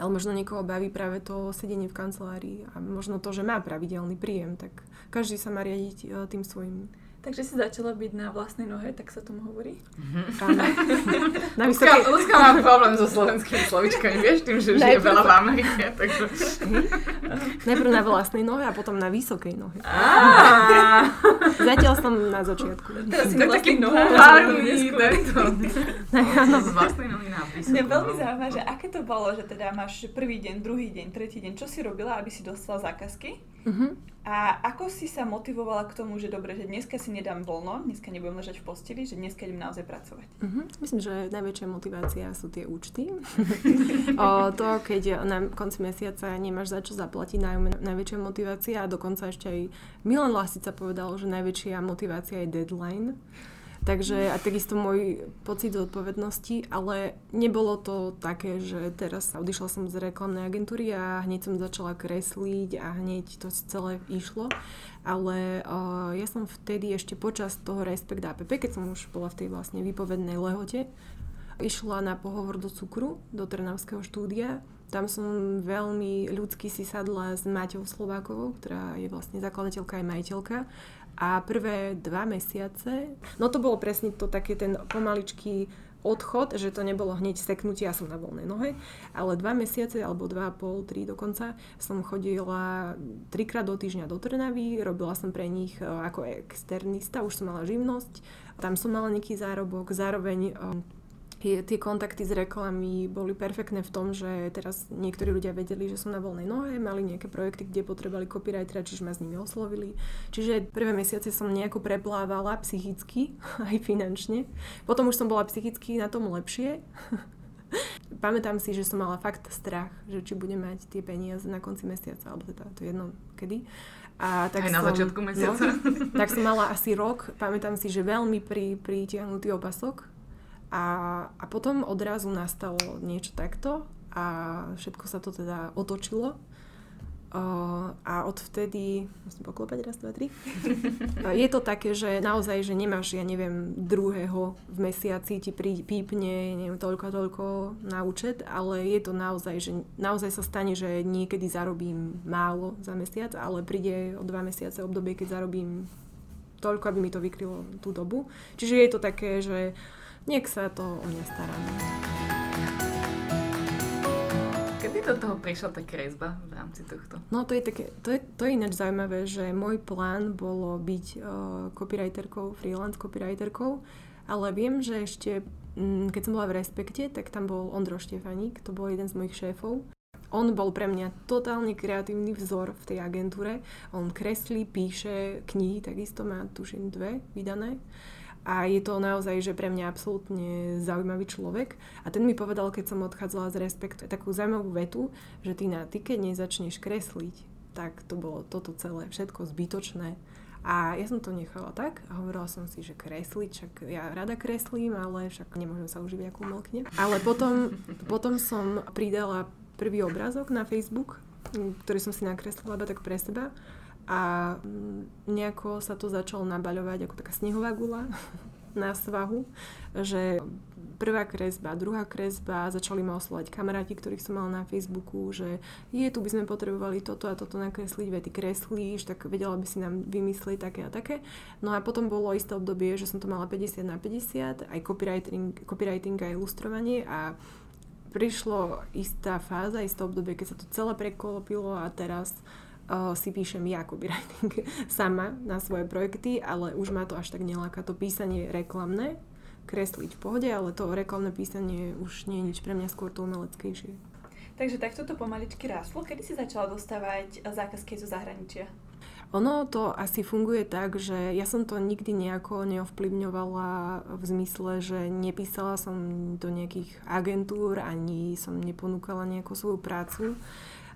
Ale možno niekoho baví práve to sedenie v kancelárii a možno to, že má pravidelný príjem, tak každý sa má riadiť e, tým svojim Takže si začala byť na vlastnej nohe, tak sa tomu hovorí? Mm-hmm. [laughs] Na vysokej... Luzka má problém so slovenskými slovičkami, vieš, tým, že žije veľa v Amerike, takže... Najprv na vlastnej nohe a potom na vysokej nohe. [laughs] Zatiaľ som na začiatku. Teraz si na vlastnej nohe. [laughs] Z vlastnej nohy na vysokú. Mňa veľmi zaujíma, že aké to bolo, že teda máš prvý deň, druhý deň, tretí deň. Čo si robila, aby si dostala zákazky? Uh-huh. A ako si sa motivovala k tomu, že dobre, že dneska si nedám voľno, dneska nebudem ležať v posteli, že dneska idem naozaj pracovať? Uh-huh. Myslím, že najväčšia motivácia sú tie účty. [laughs] o, to, keď na konci mesiaca nemáš za čo zaplatiť, naj, najväčšia motivácia a dokonca ešte aj Milan Lasica povedal, že najväčšia motivácia je deadline. Takže a takisto môj pocit zodpovednosti, ale nebolo to také, že teraz odišla som z reklamnej agentúry a hneď som začala kresliť a hneď to celé išlo. Ale uh, ja som vtedy ešte počas toho Respekt APP, keď som už bola v tej vlastne výpovednej lehote, išla na pohovor do cukru, do Trnavského štúdia. Tam som veľmi ľudsky si sadla s Maťou Slovákovou, ktorá je vlastne zakladateľka aj majiteľka a prvé dva mesiace, no to bolo presne to také ten pomaličký odchod, že to nebolo hneď seknutie, ja som na voľnej nohe, ale dva mesiace, alebo dva pol, tri dokonca, som chodila trikrát do týždňa do Trnavy, robila som pre nich e, ako externista, už som mala živnosť, tam som mala nejaký zárobok, zároveň e, tie, kontakty s reklamy boli perfektné v tom, že teraz niektorí ľudia vedeli, že som na voľnej nohe, mali nejaké projekty, kde potrebovali copywritera, čiže ma s nimi oslovili. Čiže prvé mesiace som nejako preplávala psychicky, [laughs] aj finančne. Potom už som bola psychicky na tom lepšie. [laughs] Pamätám si, že som mala fakt strach, že či budem mať tie peniaze na konci mesiaca, alebo teda to jedno kedy. A tak Aj na som, začiatku no, mesiaca. No, [laughs] tak som mala asi rok, pamätám si, že veľmi pri, pritiahnutý opasok, a, a potom odrazu nastalo niečo takto a všetko sa to teda otočilo. Uh, a odvtedy, musím poklopať raz, dva, tri. uh, [laughs] je to také, že naozaj, že nemáš, ja neviem, druhého v mesiaci ti prí, pípne, neviem, toľko toľko na účet, ale je to naozaj, že naozaj sa stane, že niekedy zarobím málo za mesiac, ale príde o dva mesiace obdobie, keď zarobím toľko, aby mi to vykrylo tú dobu. Čiže je to také, že uh, nech sa to o mňa stará. Kedy do toho prišla tá kresba v rámci tohto? No to je, také, to je, to je ináč zaujímavé, že môj plán bolo byť uh, copywriterkou, freelance copywriterkou, ale viem, že ešte, um, keď som bola v Respekte, tak tam bol Ondro Štefaník, to bol jeden z mojich šéfov. On bol pre mňa totálne kreatívny vzor v tej agentúre. On kreslí, píše knihy, takisto má tuším dve vydané. A je to naozaj, že pre mňa absolútne zaujímavý človek. A ten mi povedal, keď som odchádzala z Respekt, takú zaujímavú vetu, že ty na ty, keď nezačneš kresliť, tak to bolo toto celé, všetko zbytočné. A ja som to nechala tak a hovorila som si, že kresliť, však ja rada kreslím, ale však nemôžem sa užiť ako umelkne. Ale potom, potom som pridala prvý obrázok na Facebook, ktorý som si nakreslila iba tak pre seba a nejako sa to začalo nabaľovať ako taká snehová gula [laughs] na svahu, že prvá kresba, druhá kresba, začali ma oslovať kamaráti, ktorých som mala na Facebooku, že je, tu by sme potrebovali toto a toto nakresliť, veď ty kreslíš, tak vedela by si nám vymyslieť také a také. No a potom bolo isté obdobie, že som to mala 50 na 50, aj copywriting, copywriting a ilustrovanie a prišlo istá fáza, isté obdobie, keď sa to celé prekolopilo a teraz si píšem ja copywriting [laughs] sama na svoje projekty, ale už ma to až tak neláka to písanie reklamné, kresliť v pohode, ale to reklamné písanie už nie je nič pre mňa skôr to umeleckejšie. Takže takto to pomaličky ráslo. Kedy si začala dostávať zákazky zo zahraničia? Ono to asi funguje tak, že ja som to nikdy nejako neovplyvňovala v zmysle, že nepísala som do nejakých agentúr, ani som neponúkala nejakú svoju prácu.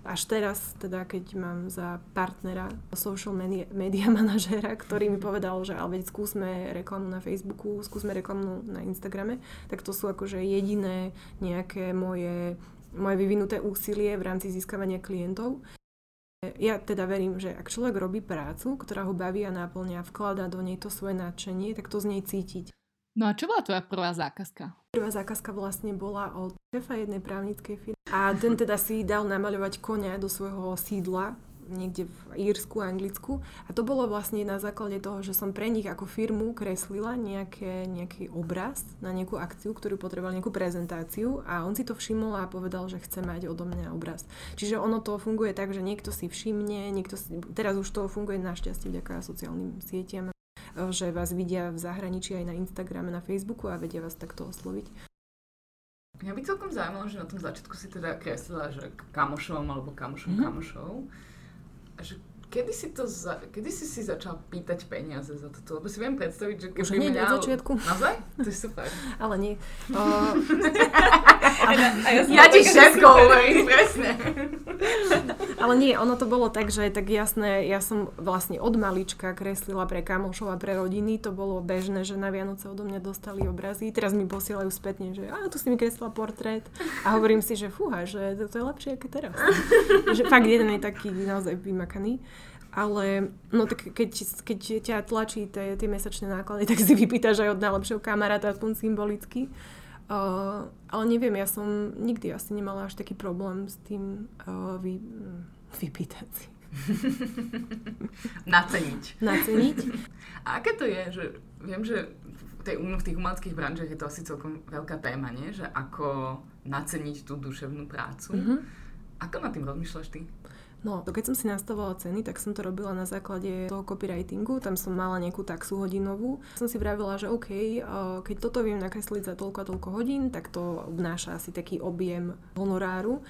Až teraz, teda keď mám za partnera social media, [laughs] media manažera, ktorý mi povedal, že ale veď skúsme reklamu na Facebooku, skúsme reklamu na Instagrame, tak to sú akože jediné nejaké moje, moje vyvinuté úsilie v rámci získavania klientov. Ja teda verím, že ak človek robí prácu, ktorá ho baví a náplňa, vkladá do nej to svoje nadšenie, tak to z nej cítiť. No a čo bola tvoja prvá zákazka? Prvá zákazka vlastne bola od šefa jednej právnickej firmy. A ten teda si dal namaľovať konia do svojho sídla niekde v Írsku, Anglicku. A to bolo vlastne na základe toho, že som pre nich ako firmu kreslila nejaké, nejaký obraz na nejakú akciu, ktorú potreboval nejakú prezentáciu a on si to všimol a povedal, že chce mať odo mňa obraz. Čiže ono to funguje tak, že niekto si všimne, niekto si, teraz už to funguje našťastie vďaka sociálnym sieťam že vás vidia v zahraničí aj na Instagrame, na Facebooku a vedia vás takto osloviť. Mňa by celkom zaujímalo, že na tom začiatku si teda kreslila, že kamošom alebo kamošom mm-hmm. kamošov. A že kedy si, to za, kedy si si začal pýtať peniaze za toto? Lebo si viem predstaviť, že keby Už hneď mňa... od začiatku. Naozaj? To je super. [laughs] Ale nie. [laughs] O... ja, ja ti všetko hovorím, [laughs] presne. Ale nie, ono to bolo tak, že tak jasné, ja som vlastne od malička kreslila pre kamošov a pre rodiny, to bolo bežné, že na Vianoce odo mňa dostali obrazy. Teraz mi posielajú spätne, že a tu si mi kreslila portrét. A hovorím si, že fúha, že to, to je lepšie ako teraz. že fakt jeden je taký naozaj vymakaný. Ale no tak keď, keď ťa tlačí tie, tie mesačné náklady, [laughs] tak si vypýtaš aj od najlepšieho kamaráta, aspoň symbolicky. Uh, ale neviem, ja som nikdy asi nemala až taký problém s tým uh, vy, vypýtať si. [laughs] Naceniť. Naceniť. A aké to je, že viem, že v, tej, v tých umeleckých branžiach je to asi celkom veľká téma, nie? Že ako naceniť tú duševnú prácu. Mm-hmm. Ako nad tým rozmýšľaš ty? No, keď som si nastavovala ceny, tak som to robila na základe toho copywritingu, tam som mala nejakú taxu hodinovú. Som si vravila, že OK, keď toto viem nakresliť za toľko a toľko hodín, tak to obnáša asi taký objem honoráru.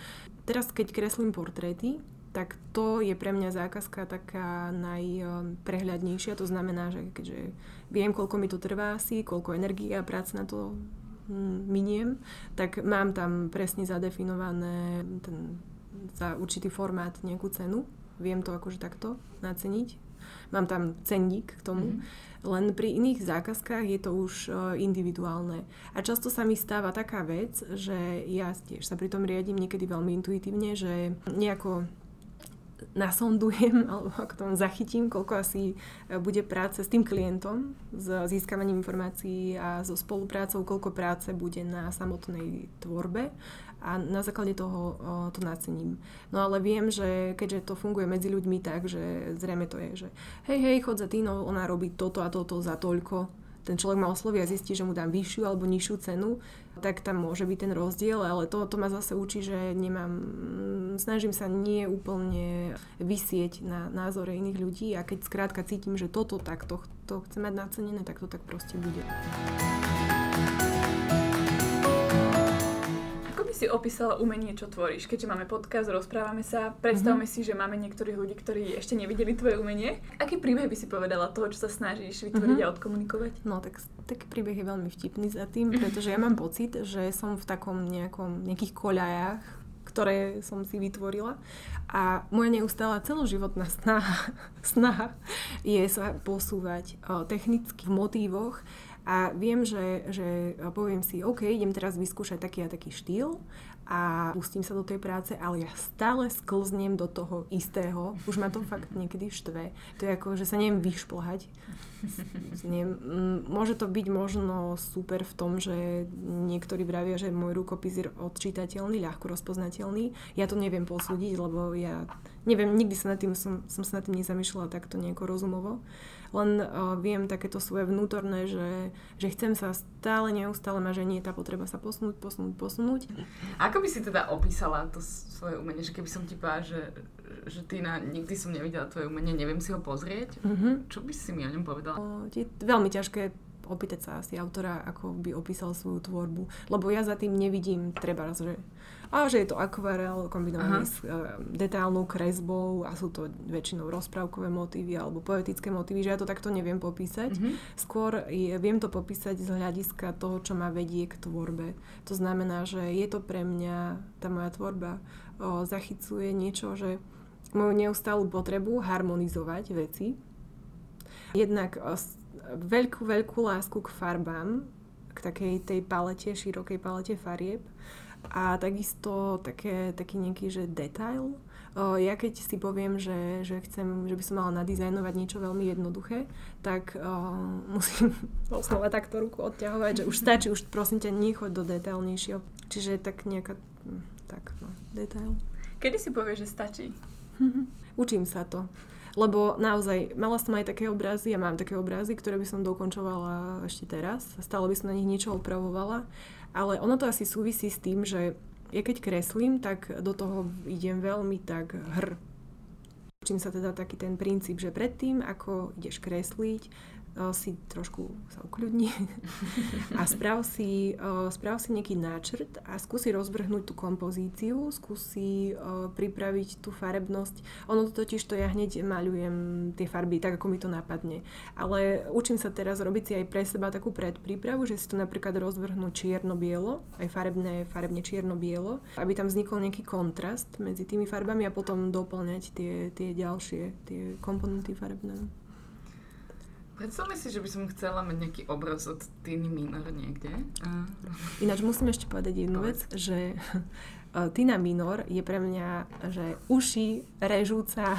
Teraz, keď kreslím portréty, tak to je pre mňa zákazka taká najprehľadnejšia. To znamená, že keďže viem, koľko mi to trvá asi, koľko energie a práce na to hm, miniem, tak mám tam presne zadefinované ten za určitý formát nejakú cenu. Viem to akože takto naceniť. Mám tam cenník k tomu. Mm-hmm. Len pri iných zákazkách je to už uh, individuálne. A často sa mi stáva taká vec, že ja tiež sa pri tom riadím niekedy veľmi intuitívne, že nejako nasondujem [laughs] alebo ako tom zachytím, koľko asi e, bude práce s tým klientom, s získavaním informácií a so spoluprácou, koľko práce bude na samotnej tvorbe a na základe toho o, to nacením. No ale viem, že keďže to funguje medzi ľuďmi tak, že zrejme to je, že hej, hej, chod za Tínou, ona robí toto a toto za toľko, ten človek ma osloví a zistí, že mu dám vyššiu alebo nižšiu cenu, tak tam môže byť ten rozdiel, ale to, to ma zase učí, že nemám, snažím sa nie úplne vysieť na názore iných ľudí a keď skrátka cítim, že toto takto to chce mať nacenené, tak to tak proste bude. Si opísala umenie, čo tvoríš? Keďže máme podcast, rozprávame sa, predstavme mm-hmm. si, že máme niektorých ľudí, ktorí ešte nevideli tvoje umenie. Aký príbeh by si povedala toho, čo sa snažíš vytvoriť mm-hmm. a odkomunikovať? No tak taký príbeh je veľmi vtipný za tým, pretože ja mám pocit, že som v takom nejakom, nejakých koľajách, ktoré som si vytvorila. A moja neustála celoživotná snaha, [laughs] snaha je sa posúvať technicky v motívoch a viem, že, že poviem si, OK, idem teraz vyskúšať taký a taký štýl a pustím sa do tej práce, ale ja stále sklznem do toho istého. Už ma to fakt niekedy štve. To je ako, že sa neviem vyšplhať. Neviem, môže to byť možno super v tom, že niektorí vravia, že môj rukopis je odčítateľný, ľahko rozpoznateľný. Ja to neviem posúdiť, lebo ja neviem, nikdy sa nad tým, som, som sa nad tým nezamýšľala takto nejako rozumovo len uh, viem takéto svoje vnútorné, že, že chcem sa stále neustále ma ženie tá potreba sa posunúť, posunúť, posunúť. Ako by si teda opísala to svoje umenie, že keby som ti povedala, že, že ty na, nikdy som nevidela tvoje umenie, neviem si ho pozrieť, mm-hmm. čo by si mi o ňom povedala? Uh, je veľmi ťažké opýtať sa asi autora, ako by opísal svoju tvorbu. Lebo ja za tým nevidím treba, že a že je to akvarel kombinovaný Aha. s uh, detailnou kresbou a sú to väčšinou rozprávkové motívy alebo poetické motívy, že ja to takto neviem popísať. Mm-hmm. Skôr je, viem to popísať z hľadiska toho, čo ma vedie k tvorbe. To znamená, že je to pre mňa, tá moja tvorba o, zachycuje niečo, že moju neustálu potrebu harmonizovať veci. Jednak veľkú, veľkú lásku k farbám, k takej tej palete, širokej palete farieb a takisto také, taký nejaký, že detail. O, ja keď si poviem, že, že chcem, že by som mala nadizajnovať niečo veľmi jednoduché, tak o, [laughs] musím znova takto ruku odťahovať, že už stačí, už prosím ťa, nechoď do detailnejšieho. Čiže tak nejaká, hm, tak no, detail. Kedy si povieš, že stačí? [laughs] Učím sa to. Lebo naozaj, mala som aj také obrazy a mám také obrazy, ktoré by som dokončovala ešte teraz. Stále by som na nich niečo opravovala. Ale ono to asi súvisí s tým, že ja keď kreslím, tak do toho idem veľmi tak hr. Učím sa teda taký ten princíp, že predtým, ako ideš kresliť, si trošku sa ukľudni [laughs] a sprav si, sprav si nejaký náčrt a skúsi rozvrhnúť tú kompozíciu, skúsi pripraviť tú farebnosť. Ono to totiž to ja hneď maľujem tie farby tak, ako mi to napadne. Ale učím sa teraz robiť si aj pre seba takú predprípravu, že si to napríklad rozvrhnú čierno-bielo, aj farebné, farebne čierno-bielo, aby tam vznikol nejaký kontrast medzi tými farbami a potom doplňať tie, tie ďalšie, tie komponenty farebné. Predstavme si, že by som chcela mať nejaký obraz od Tiny Minor niekde. A... Ináč musím ešte povedať jednu vec, že [laughs] Tina Minor je pre mňa, že uši režúca,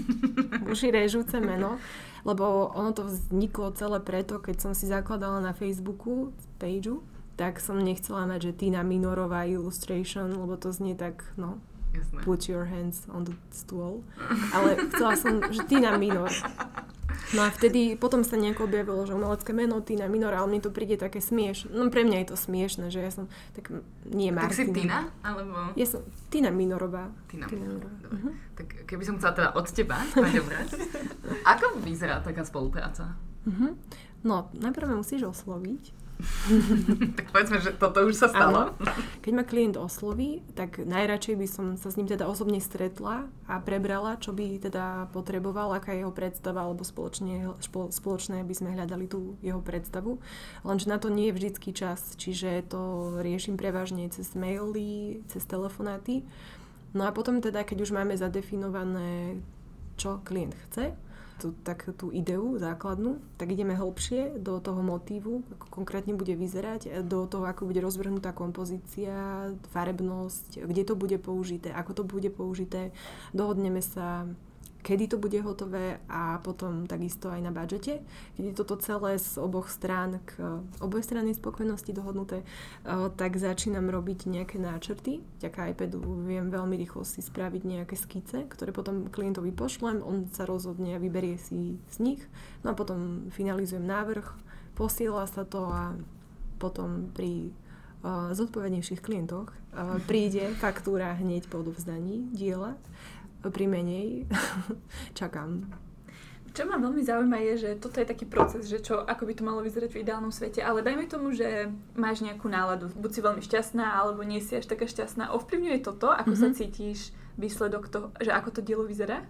[laughs] uši režúce meno, lebo ono to vzniklo celé preto, keď som si zakladala na Facebooku pageu, tak som nechcela mať, že Tina Minorová illustration, lebo to znie tak, no, Jasné. put your hands on the stool. Ale chcela som, že Tina Minor. No a vtedy potom sa nejako objavilo, že umelecké meno Tina Minor, ale mne to príde také smiešne. No pre mňa je to smiešne, že ja som tak nie Martina. Tak si Tina? Alebo... Ja som Tina Minorová. Tina, Tina Minorová. Uh-huh. Tak keby som chcela teda od teba. [laughs] [laughs] Ako vyzerá taká spolupráca? Uh-huh. No, najprv musíš osloviť tak povedzme, že toto už sa stalo. Áno. Keď ma klient osloví, tak najradšej by som sa s ním teda osobne stretla a prebrala, čo by teda potreboval, aká je jeho predstava, alebo spoločne, spoločné by sme hľadali tú jeho predstavu. Lenže na to nie je vždycky čas, čiže to riešim prevažne cez maily, cez telefonáty. No a potom teda, keď už máme zadefinované, čo klient chce, tú, tak, tú ideu základnú, tak ideme hlbšie do toho motívu, ako konkrétne bude vyzerať, do toho, ako bude rozvrhnutá kompozícia, farebnosť, kde to bude použité, ako to bude použité. Dohodneme sa kedy to bude hotové a potom takisto aj na budžete. Keď je toto celé z oboch strán k obojstrannej spokojnosti dohodnuté, eh, tak začínam robiť nejaké náčrty. Vďaka iPadu viem veľmi rýchlo si spraviť nejaké skice, ktoré potom klientovi pošlem, on sa rozhodne a vyberie si z nich. No a potom finalizujem návrh, posiela sa to a potom pri uh, zodpovednejších klientoch uh, príde faktúra hneď po odovzdaní diela pri menej [laughs] čakám. Čo ma veľmi zaujíma je, že toto je taký proces, že čo, ako by to malo vyzerať v ideálnom svete, ale dajme tomu, že máš nejakú náladu, buď si veľmi šťastná, alebo nie si až taká šťastná. Ovplyvňuje toto, ako mm-hmm. sa cítiš, výsledok toho, že ako to dielo vyzerá?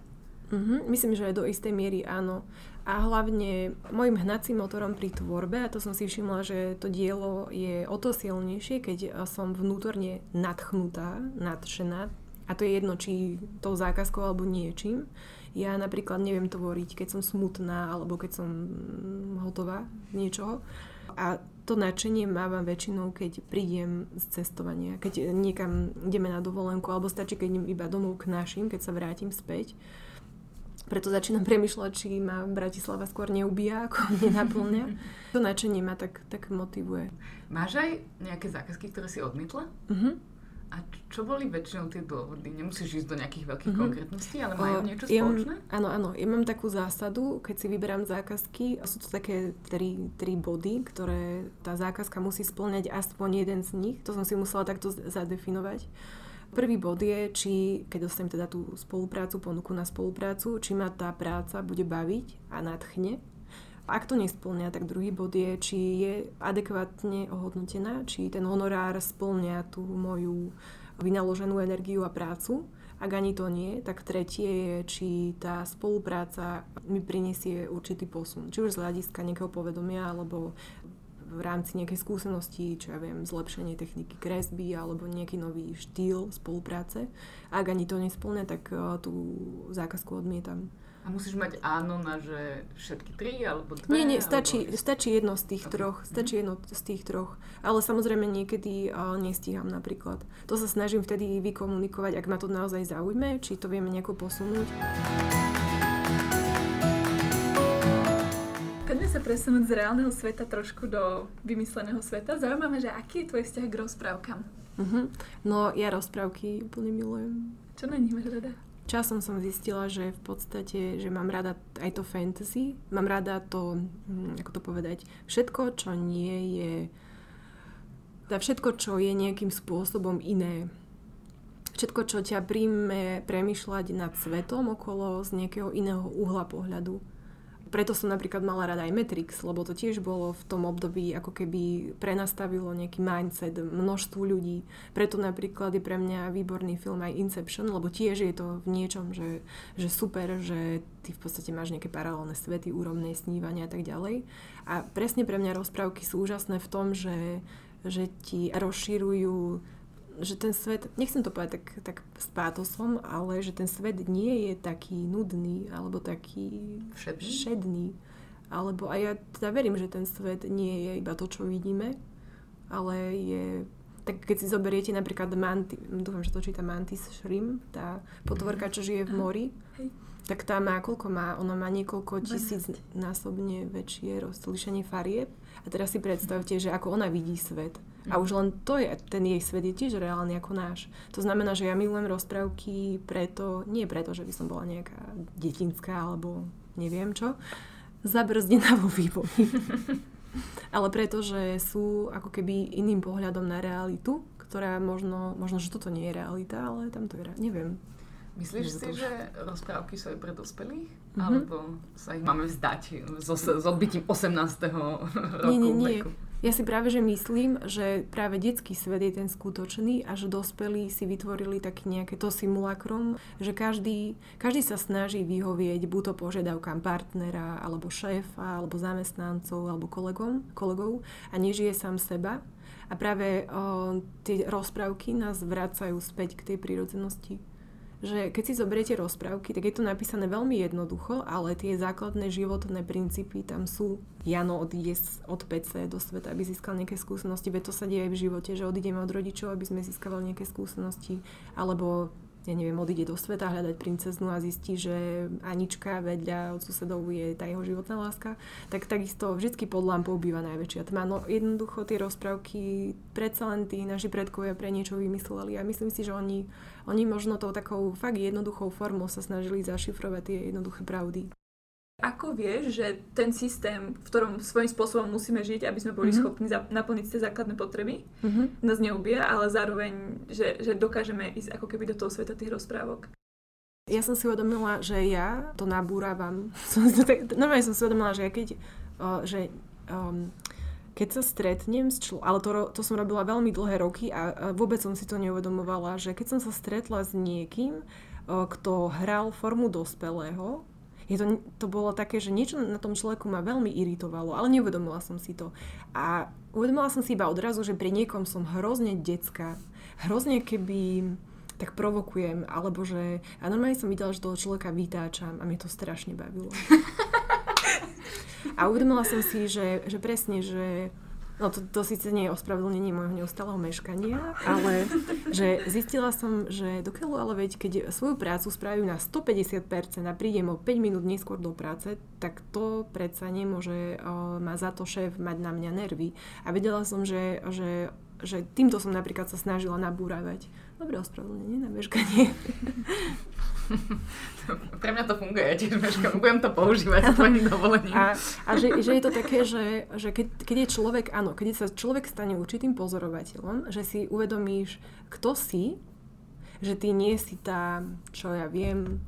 Mm-hmm. Myslím, že do istej miery áno. a hlavne môjim hnacím motorom pri tvorbe, a to som si všimla, že to dielo je o to silnejšie, keď som vnútorne nadchnutá, nadšená, a to je jedno, či tou zákazkou alebo niečím. Ja napríklad neviem tvoriť, keď som smutná alebo keď som hotová niečoho. A to nadšenie mávam väčšinou, keď prídem z cestovania, keď niekam ideme na dovolenku, alebo stačí, keď idem iba domov k našim, keď sa vrátim späť preto začínam [laughs] premyšľať, či ma Bratislava skôr neubíja, ako nenaplňa. [laughs] To načenie ma tak, tak motivuje. Máš aj nejaké zákazky, ktoré si odmietla? Uh-huh. A čo boli väčšinou tie dôvody? Nemusíš ísť do nejakých veľkých uh-huh. konkrétností, ale majú niečo ja spoločné? Mám, áno, áno. Ja mám takú zásadu, keď si vyberám zákazky, sú to také tri, tri body, ktoré tá zákazka musí splňať aspoň jeden z nich. To som si musela takto zadefinovať. Prvý bod je, či keď dostanem teda tú spoluprácu, ponuku na spoluprácu, či ma tá práca bude baviť a nadchne. Ak to nesplňa, tak druhý bod je, či je adekvátne ohodnotená, či ten honorár splňa tú moju vynaloženú energiu a prácu. Ak ani to nie, tak tretie je, či tá spolupráca mi prinesie určitý posun. Či už z hľadiska nejakého povedomia, alebo v rámci nejakej skúsenosti, čo ja viem, zlepšenie techniky kresby alebo nejaký nový štýl spolupráce. Ak ani to nesplňa, tak uh, tú zákazku odmietam. A musíš mať áno na, že všetky tri alebo dve? Nie, nie, stačí, alebo... stačí jedno z tých okay. troch. Stačí jedno z tých troch. Ale samozrejme niekedy uh, nestíham napríklad. To sa snažím vtedy vykomunikovať, ak ma to naozaj zaujme, či to vieme nejako posunúť. Poďme sa presunúť z reálneho sveta trošku do vymysleného sveta. Zaujímavé, že aký je tvoj vzťah k rozprávkam? Uh-huh. No, ja rozprávky úplne milujem. Čo na nich máš rada? Časom som zistila, že v podstate, že mám rada aj to fantasy, mám rada to, hm, ako to povedať, všetko, čo nie je, teda všetko, čo je nejakým spôsobom iné. Všetko, čo ťa príjme premyšľať nad svetom okolo z nejakého iného uhla pohľadu preto som napríklad mala rada aj Matrix, lebo to tiež bolo v tom období ako keby prenastavilo nejaký mindset množstvu ľudí. Preto napríklad je pre mňa výborný film aj Inception, lebo tiež je to v niečom, že, že super, že ty v podstate máš nejaké paralelné svety, úrovné snívania a tak ďalej. A presne pre mňa rozprávky sú úžasné v tom, že, že ti rozširujú že ten svet, nechcem to povedať tak, tak s pátosom, ale že ten svet nie je taký nudný alebo taký šedný. šedný. Alebo a ja teda verím, že ten svet nie je iba to, čo vidíme, ale je tak keď si zoberiete napríklad manti, dúfam, že to číta mantis shrimp, tá potvorka, čo žije v mori, tak tá má, koľko má? Ona má niekoľko tisíc násobne väčšie rozlišenie farieb. A teraz si predstavte, že ako ona vidí svet a už len to je, ten jej svet je tiež reálny ako náš. To znamená, že ja milujem rozprávky preto, nie preto, že by som bola nejaká detinská alebo neviem čo, zabrzdená vo vývoji. [laughs] Ale preto, že sú ako keby iným pohľadom na realitu, ktorá možno, možno, že toto nie je realita, ale tam to je, neviem. Myslíš si, že rozprávky sú aj pre dospelých? Mm-hmm. Alebo sa ich máme vzdať s, s odbytím 18. roku nie, nie, nie. veku? Ja si práve, že myslím, že práve detský svet je ten skutočný a že dospelí si vytvorili také nejaké to simulakrum, že každý, každý sa snaží vyhovieť buď to požiadavkám partnera, alebo šéfa, alebo zamestnancov, alebo kolegom, kolegov a nežije sám seba. A práve o, tie rozprávky nás vracajú späť k tej prírodzenosti že keď si zoberiete rozprávky, tak je to napísané veľmi jednoducho, ale tie základné životné princípy tam sú. Jano odíde od PC do sveta, aby získal nejaké skúsenosti, veď to sa deje aj v živote, že odídeme od rodičov, aby sme získavali nejaké skúsenosti, alebo ja neviem, odíde do sveta hľadať princeznu a zistí, že Anička vedľa od susedov je tá jeho životná láska, tak takisto vždy pod lampou býva najväčšia tma. No jednoducho tie rozprávky predsa len tí naši predkovia pre niečo vymysleli a myslím si, že oni, oni možno tou takou fakt jednoduchou formou sa snažili zašifrovať tie jednoduché pravdy. Ako vieš, že ten systém, v ktorom svojím spôsobom musíme žiť, aby sme boli mm-hmm. schopní za- naplniť tie základné potreby, mm-hmm. nás neubia, ale zároveň, že, že dokážeme ísť ako keby do toho sveta tých rozprávok? Ja som si uvedomila, že ja to nabúravam. [laughs] Normálne som si uvedomila, že ja keď, uh, že, um, keď sa stretnem s človekom, ale to, to som robila veľmi dlhé roky a, a vôbec som si to neuvedomovala, že keď som sa stretla s niekým, uh, kto hral formu dospelého, je to, to bolo také, že niečo na tom človeku ma veľmi iritovalo, ale neuvedomila som si to. A uvedomila som si iba odrazu, že pri niekom som hrozne detská. Hrozne keby tak provokujem, alebo že... A normálne som videla, že toho človeka vytáčam a mi to strašne bavilo. [laughs] A uvedomila som si, že, že presne, že No to, to síce nie je ospravedlnenie môjho neustáleho meškania, [laughs] ale že zistila som, že dokiaľ ale veď, keď svoju prácu spravím na 150% a prídem o 5 minút neskôr do práce, tak to predsa nemôže ma za to šéf mať na mňa nervy. A vedela som, že, že, že týmto som napríklad sa snažila nabúravať. Dobre ospravedlnenie na meškanie. [laughs] [laughs] Pre mňa to funguje, ja tiež meškam, budem to používať s tvojim [laughs] dovolením. A, a že, že je to také, že, že keď, keď je človek, áno, keď sa človek stane určitým pozorovateľom, že si uvedomíš, kto si, že ty nie si tá, čo ja viem,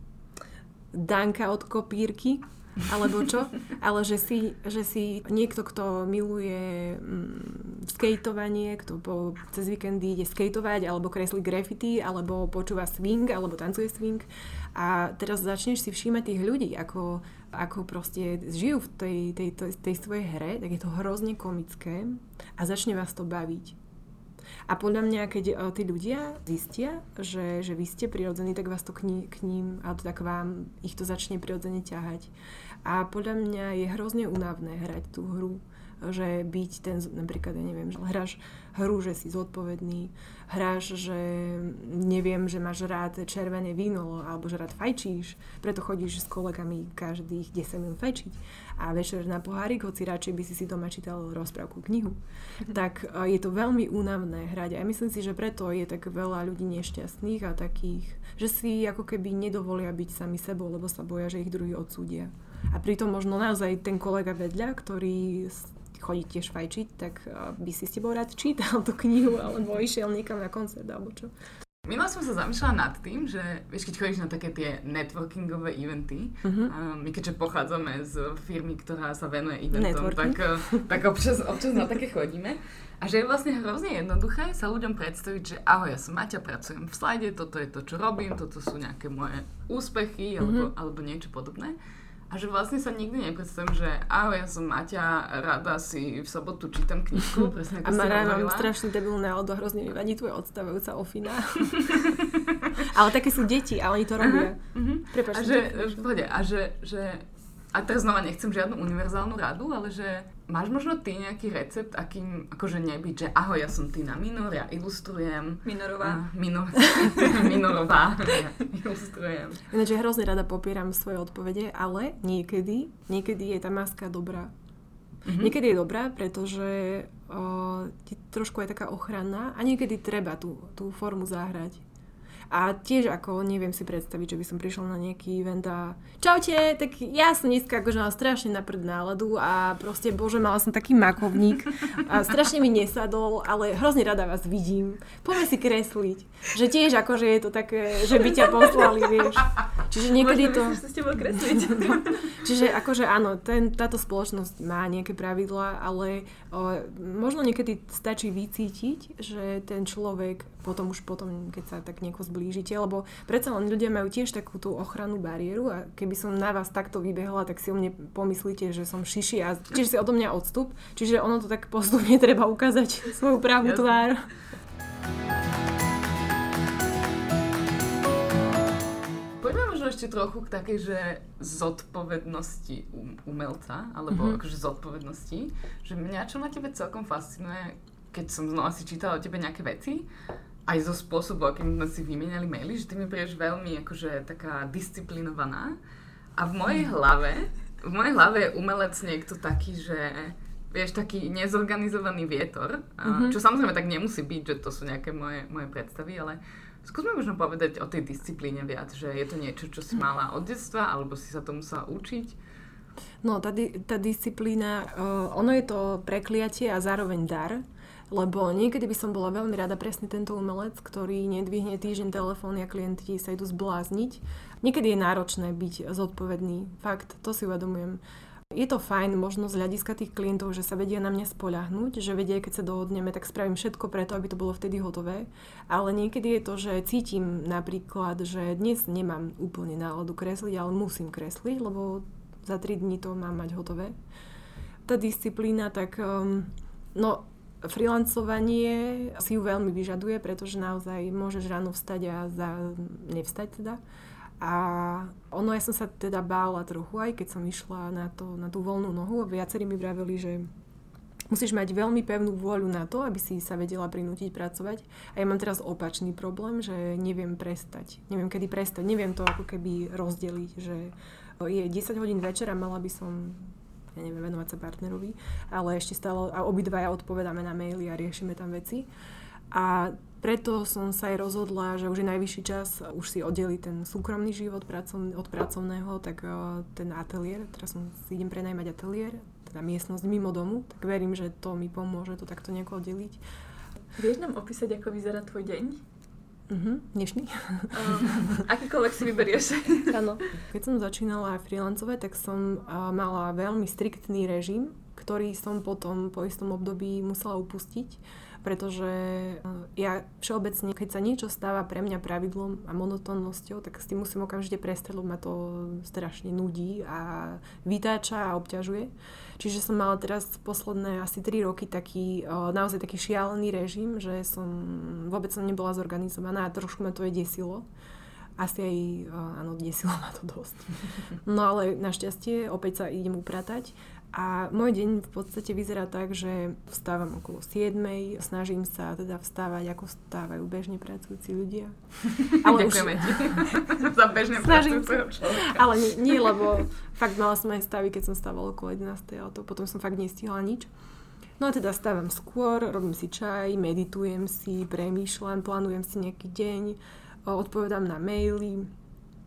Danka od kopírky, alebo čo, ale že si, že si niekto, kto miluje mm, skateovanie, kto po, cez víkendy ide skateovať, alebo kreslí graffiti, alebo počúva swing, alebo tancuje swing. A teraz začneš si všímať tých ľudí, ako, ako proste žijú v tej, tej, tej, tej svojej hre, tak je to hrozne komické a začne vás to baviť. A podľa mňa, keď uh, tí ľudia zistia, že, že vy ste prirodzení, tak vás to k, ní, k ním, alebo tak vám ich to začne prirodzene ťahať. A podľa mňa je hrozne únavné hrať tú hru že byť ten, napríklad, ja neviem, že hráš hru, že si zodpovedný, hráš, že neviem, že máš rád červené víno, alebo že rád fajčíš, preto chodíš s kolegami každých 10 minút fajčiť a večer na pohárik, hoci radšej by si si doma čítal rozprávku, knihu. tak e, je to veľmi únavné hrať a myslím si, že preto je tak veľa ľudí nešťastných a takých, že si ako keby nedovolia byť sami sebou, lebo sa boja, že ich druhý odsúdia. A pritom možno naozaj ten kolega vedľa, ktorý chodí tiež fajčiť, tak by si s tebou rád čítal tú knihu alebo išiel niekam na koncert alebo čo. Minula som sa zamýšľala nad tým, že vieš, keď chodíš na také tie networkingové eventy, uh-huh. a my keďže pochádzame z firmy, ktorá sa venuje eventom, tak, tak občas, občas na také chodíme. A že je vlastne hrozne jednoduché sa ľuďom predstaviť, že ahoj, ja som Maťa, pracujem v slajde, toto je to, čo robím, toto sú nejaké moje úspechy alebo, uh-huh. alebo niečo podobné. A že vlastne sa nikdy nepredstavím, že ahoj, ja som Maťa, rada si v sobotu čítam knižku, [laughs] presne ako A Mara, mám strašný debilný náladu a hrozne mi vadí tvoja odstavujúca ofina. [laughs] Ale také sú deti a oni to robia. Uh-huh, uh-huh. Prepač, a že, a že, že a teraz znova nechcem žiadnu univerzálnu radu, ale že máš možno ty nejaký recept, akým akože nebyť, že ahoj, ja som Tina Minor, ja ilustrujem. Minorová. Uh, minor, [laughs] minorová, ja ilustrujem. Ináč ja hrozne rada popieram svoje odpovede, ale niekedy, niekedy je tá maska dobrá. Mm-hmm. Niekedy je dobrá, pretože o, je trošku aj taká ochrana a niekedy treba tú, tú formu zahrať. A tiež ako neviem si predstaviť, že by som prišla na nejaký event a čaute, tak ja som dneska akože mala strašne naprd náladu a proste bože, mala som taký makovník a strašne mi nesadol, ale hrozne rada vás vidím. Poďme si kresliť. Že tiež akože je to také, že by ťa poslali, vieš. Čiže niekedy to... Možno s tebou kresliť. No. [laughs] Čiže akože áno, ten, táto spoločnosť má nejaké pravidlá, ale o, možno niekedy stačí vycítiť, že ten človek potom už potom, keď sa tak nieko zblížite, lebo predsa len ľudia majú tiež takú tú ochrannú bariéru a keby som na vás takto vybehla, tak si o mne pomyslíte, že som šiši a čiže si odo mňa odstup. Čiže ono to tak postupne [laughs] treba ukázať svoju pravú tvár. Poďme možno ešte trochu k takej, že zodpovednosti um, umelca, alebo mm-hmm. akože zodpovednosti, že mňa čo na tebe celkom fascinuje, keď som znova si čítala o tebe nejaké veci, aj zo spôsobu, akým sme si vymieniali maily, že ty mi prídeš veľmi akože taká disciplinovaná. A v mojej mhm. hlave, v mojej hlave je umelec niekto taký, že vieš, taký nezorganizovaný vietor, mm-hmm. čo samozrejme tak nemusí byť, že to sú nejaké moje, moje predstavy, ale skúsme možno povedať o tej disciplíne viac, že je to niečo, čo si mala od detstva, alebo si sa to musela učiť. No, tá, tá disciplína, ono je to prekliatie a zároveň dar, lebo niekedy by som bola veľmi rada presne tento umelec, ktorý nedvihne týždeň telefóny a klienti sa idú zblázniť. Niekedy je náročné byť zodpovedný, fakt, to si uvedomujem. Je to fajn možno z hľadiska tých klientov, že sa vedia na mňa spoľahnúť, že vedia, keď sa dohodneme, tak spravím všetko preto, aby to bolo vtedy hotové. Ale niekedy je to, že cítim napríklad, že dnes nemám úplne náladu kresliť, ale musím kresliť, lebo za 3 dní to mám mať hotové. Tá disciplína, tak um, no freelancovanie si ju veľmi vyžaduje, pretože naozaj môžeš ráno vstať a za, nevstať teda. A ono, ja som sa teda bála trochu, aj keď som išla na, to, na tú voľnú nohu. Viacerí mi vraveli, že musíš mať veľmi pevnú vôľu na to, aby si sa vedela prinútiť pracovať. A ja mám teraz opačný problém, že neviem prestať. Neviem, kedy prestať. Neviem to ako keby rozdeliť, že je 10 hodín večera, mala by som ja neviem, venovať sa partnerovi, ale ešte stále, a obidvaja odpovedáme na maily a riešime tam veci. A preto som sa aj rozhodla, že už je najvyšší čas už si oddeliť ten súkromný život pracovný, od pracovného, tak uh, ten ateliér, teraz som si idem prenajmať ateliér, teda miestnosť mimo domu, tak verím, že to mi pomôže to takto nejako oddeliť. Vieš nám opísať, ako vyzerá tvoj deň? Uh-huh, dnešný. Um, akýkoľvek si vyberieš. Áno. Keď som začínala freelancovať, tak som uh, mala veľmi striktný režim, ktorý som potom po istom období musela upustiť pretože eh, ja všeobecne, keď sa niečo stáva pre mňa pravidlom a monotónnosťou, tak s tým musím okamžite prestať, lebo ma to strašne nudí a vytáča a obťažuje. Čiže som mala teraz posledné asi 3 roky taký, eh, naozaj taký šialený režim, že som vôbec som nebola zorganizovaná a trošku ma to aj desilo. Asi aj, eh, áno, desilo ma to dosť. [laughs] No ale našťastie opäť sa idem upratať a môj deň v podstate vyzerá tak, že vstávam okolo 7, snažím sa teda vstávať, ako vstávajú bežne pracujúci ľudia. [laughs] Ale Ďakujeme už... ti [laughs] za bežne snažím pracujúceho človeka. Ale nie, nie, lebo fakt mala som aj stavy, keď som stávala okolo 11, ale to potom som fakt nestihla nič. No a teda stávam skôr, robím si čaj, meditujem si, premýšľam, plánujem si nejaký deň, odpovedám na maily,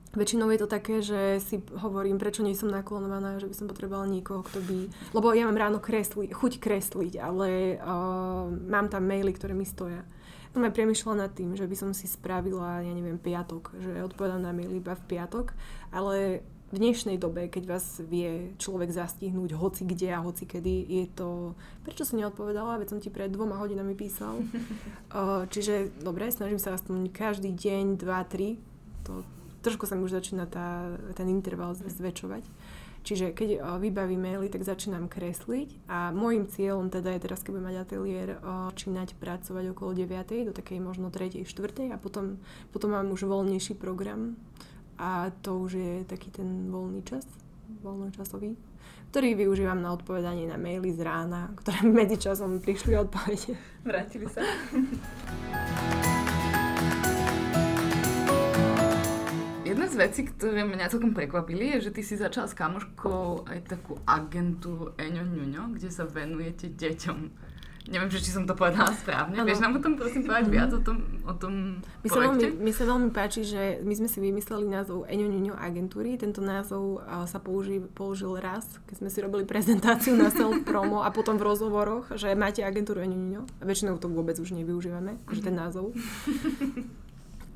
Väčšinou je to také, že si hovorím, prečo nie som naklonovaná, že by som potrebovala niekoho, kto by... Lebo ja mám ráno kresli, chuť kresliť, ale uh, mám tam maily, ktoré mi stoja. Som aj premyšľala nad tým, že by som si spravila, ja neviem, piatok, že odpovedám na maily iba v piatok, ale v dnešnej dobe, keď vás vie človek zastihnúť hoci kde a hoci kedy, je to... Prečo som neodpovedala? Veď som ti pred dvoma hodinami písal. [laughs] Uh, čiže, dobre, snažím sa aspoň každý deň, dva, tri, to trošku sa mi už začína tá, ten interval zväčšovať. Čiže keď vybavím maily, tak začínam kresliť a môjim cieľom teda je teraz, keď budem mať ateliér, začínať pracovať okolo 9. do takej možno 3. 4. a potom, potom mám už voľnejší program a to už je taký ten voľný čas, voľnočasový, ktorý využívam na odpovedanie na maily z rána, ktoré [laughs] medzičasom prišli odpovede. Vrátili sa. [laughs] z vecí, ktoré mňa celkom prekvapili, je, že ty si začal s kamoškou aj takú agentúru Eňo Ňuňo, kde sa venujete deťom. Neviem, či som to povedala správne. Ano. Vieš nám o tom prosím povedať viac o tom, o tom mi sa, veľmi, mi sa veľmi páči, že my sme si vymysleli názov Eňo Ňuňo agentúry. Tento názov sa použí, použil raz, keď sme si robili prezentáciu na self promo a potom v rozhovoroch, že máte agentúru Eňo Ňuňo. A väčšinou to vôbec už nevyužívame, že ten názov. [laughs]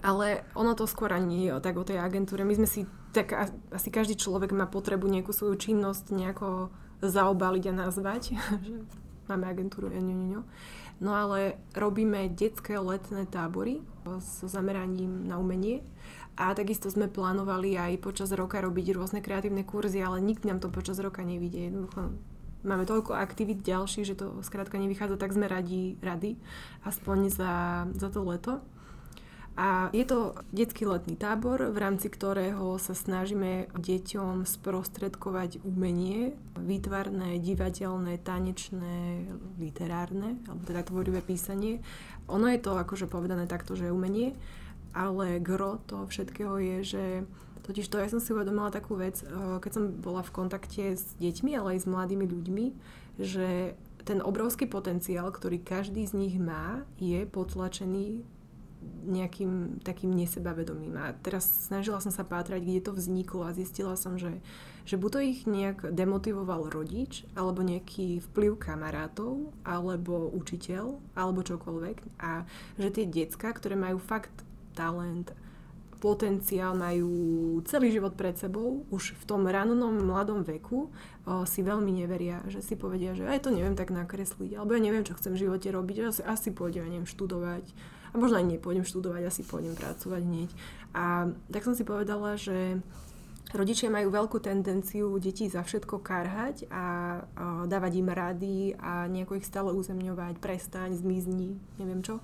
Ale ono to skôr ani nie je tak o tej agentúre. My sme si, tak asi každý človek má potrebu nejakú svoju činnosť nejako zaobaliť a nazvať. [laughs] Máme agentúru Ňoňoňo. No ale robíme detské letné tábory so zameraním na umenie. A takisto sme plánovali aj počas roka robiť rôzne kreatívne kurzy, ale nikdy nám to počas roka nevidie. Jednoducho máme toľko aktivít ďalších, že to skrátka nevychádza, tak sme radi, radi aspoň za, za to leto. A je to detský letný tábor, v rámci ktorého sa snažíme deťom sprostredkovať umenie, výtvarné, divadelné, tanečné, literárne, alebo teda tvorivé písanie. Ono je to akože povedané takto, že umenie, ale gro toho všetkého je, že Totiž to ja som si uvedomila takú vec, eh, keď som bola v kontakte s deťmi, ale aj s mladými ľuďmi, že ten obrovský potenciál, ktorý každý z nich má, je potlačený nejakým takým nesebavedomým. A teraz snažila som sa pátrať, kde to vzniklo a zistila som, že, že buď to ich nejak demotivoval rodič, alebo nejaký vplyv kamarátov, alebo učiteľ, alebo čokoľvek. A že tie decka, ktoré majú fakt talent, potenciál, majú celý život pred sebou, už v tom rannom mladom veku o, si veľmi neveria, že si povedia, že aj to neviem tak nakresliť, alebo ja neviem, čo chcem v živote robiť, asi, asi pôjdem, ja neviem, študovať. A možno aj nepôjdem študovať, asi pôjdem pracovať hneď. A tak som si povedala, že rodičia majú veľkú tendenciu detí za všetko karhať a, a dávať im rady a nejako ich stále uzemňovať, prestaň, zmizni, neviem čo.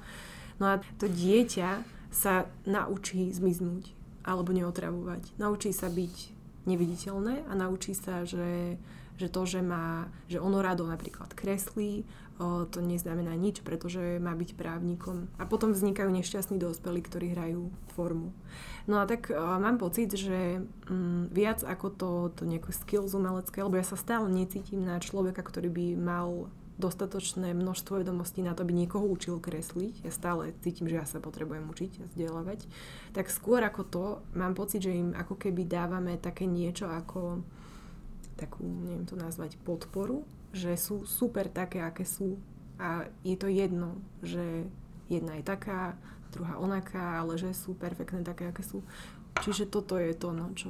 No a to dieťa sa naučí zmiznúť alebo neotravovať. Naučí sa byť neviditeľné a naučí sa, že, že to, že, má, že ono rado napríklad kreslí, to neznamená nič, pretože má byť právnikom. A potom vznikajú nešťastní dospelí, ktorí hrajú formu. No a tak mám pocit, že mm, viac ako to, to nejaké skills umelecké, lebo ja sa stále necítim na človeka, ktorý by mal dostatočné množstvo vedomostí na to, aby niekoho učil kresliť. Ja stále cítim, že ja sa potrebujem učiť a vzdelávať. Tak skôr ako to, mám pocit, že im ako keby dávame také niečo ako takú, neviem to nazvať, podporu, že sú super také, aké sú. A je to jedno, že jedna je taká, druhá onaká, ale že sú perfektné také, aké sú. Čiže toto je to, no, čo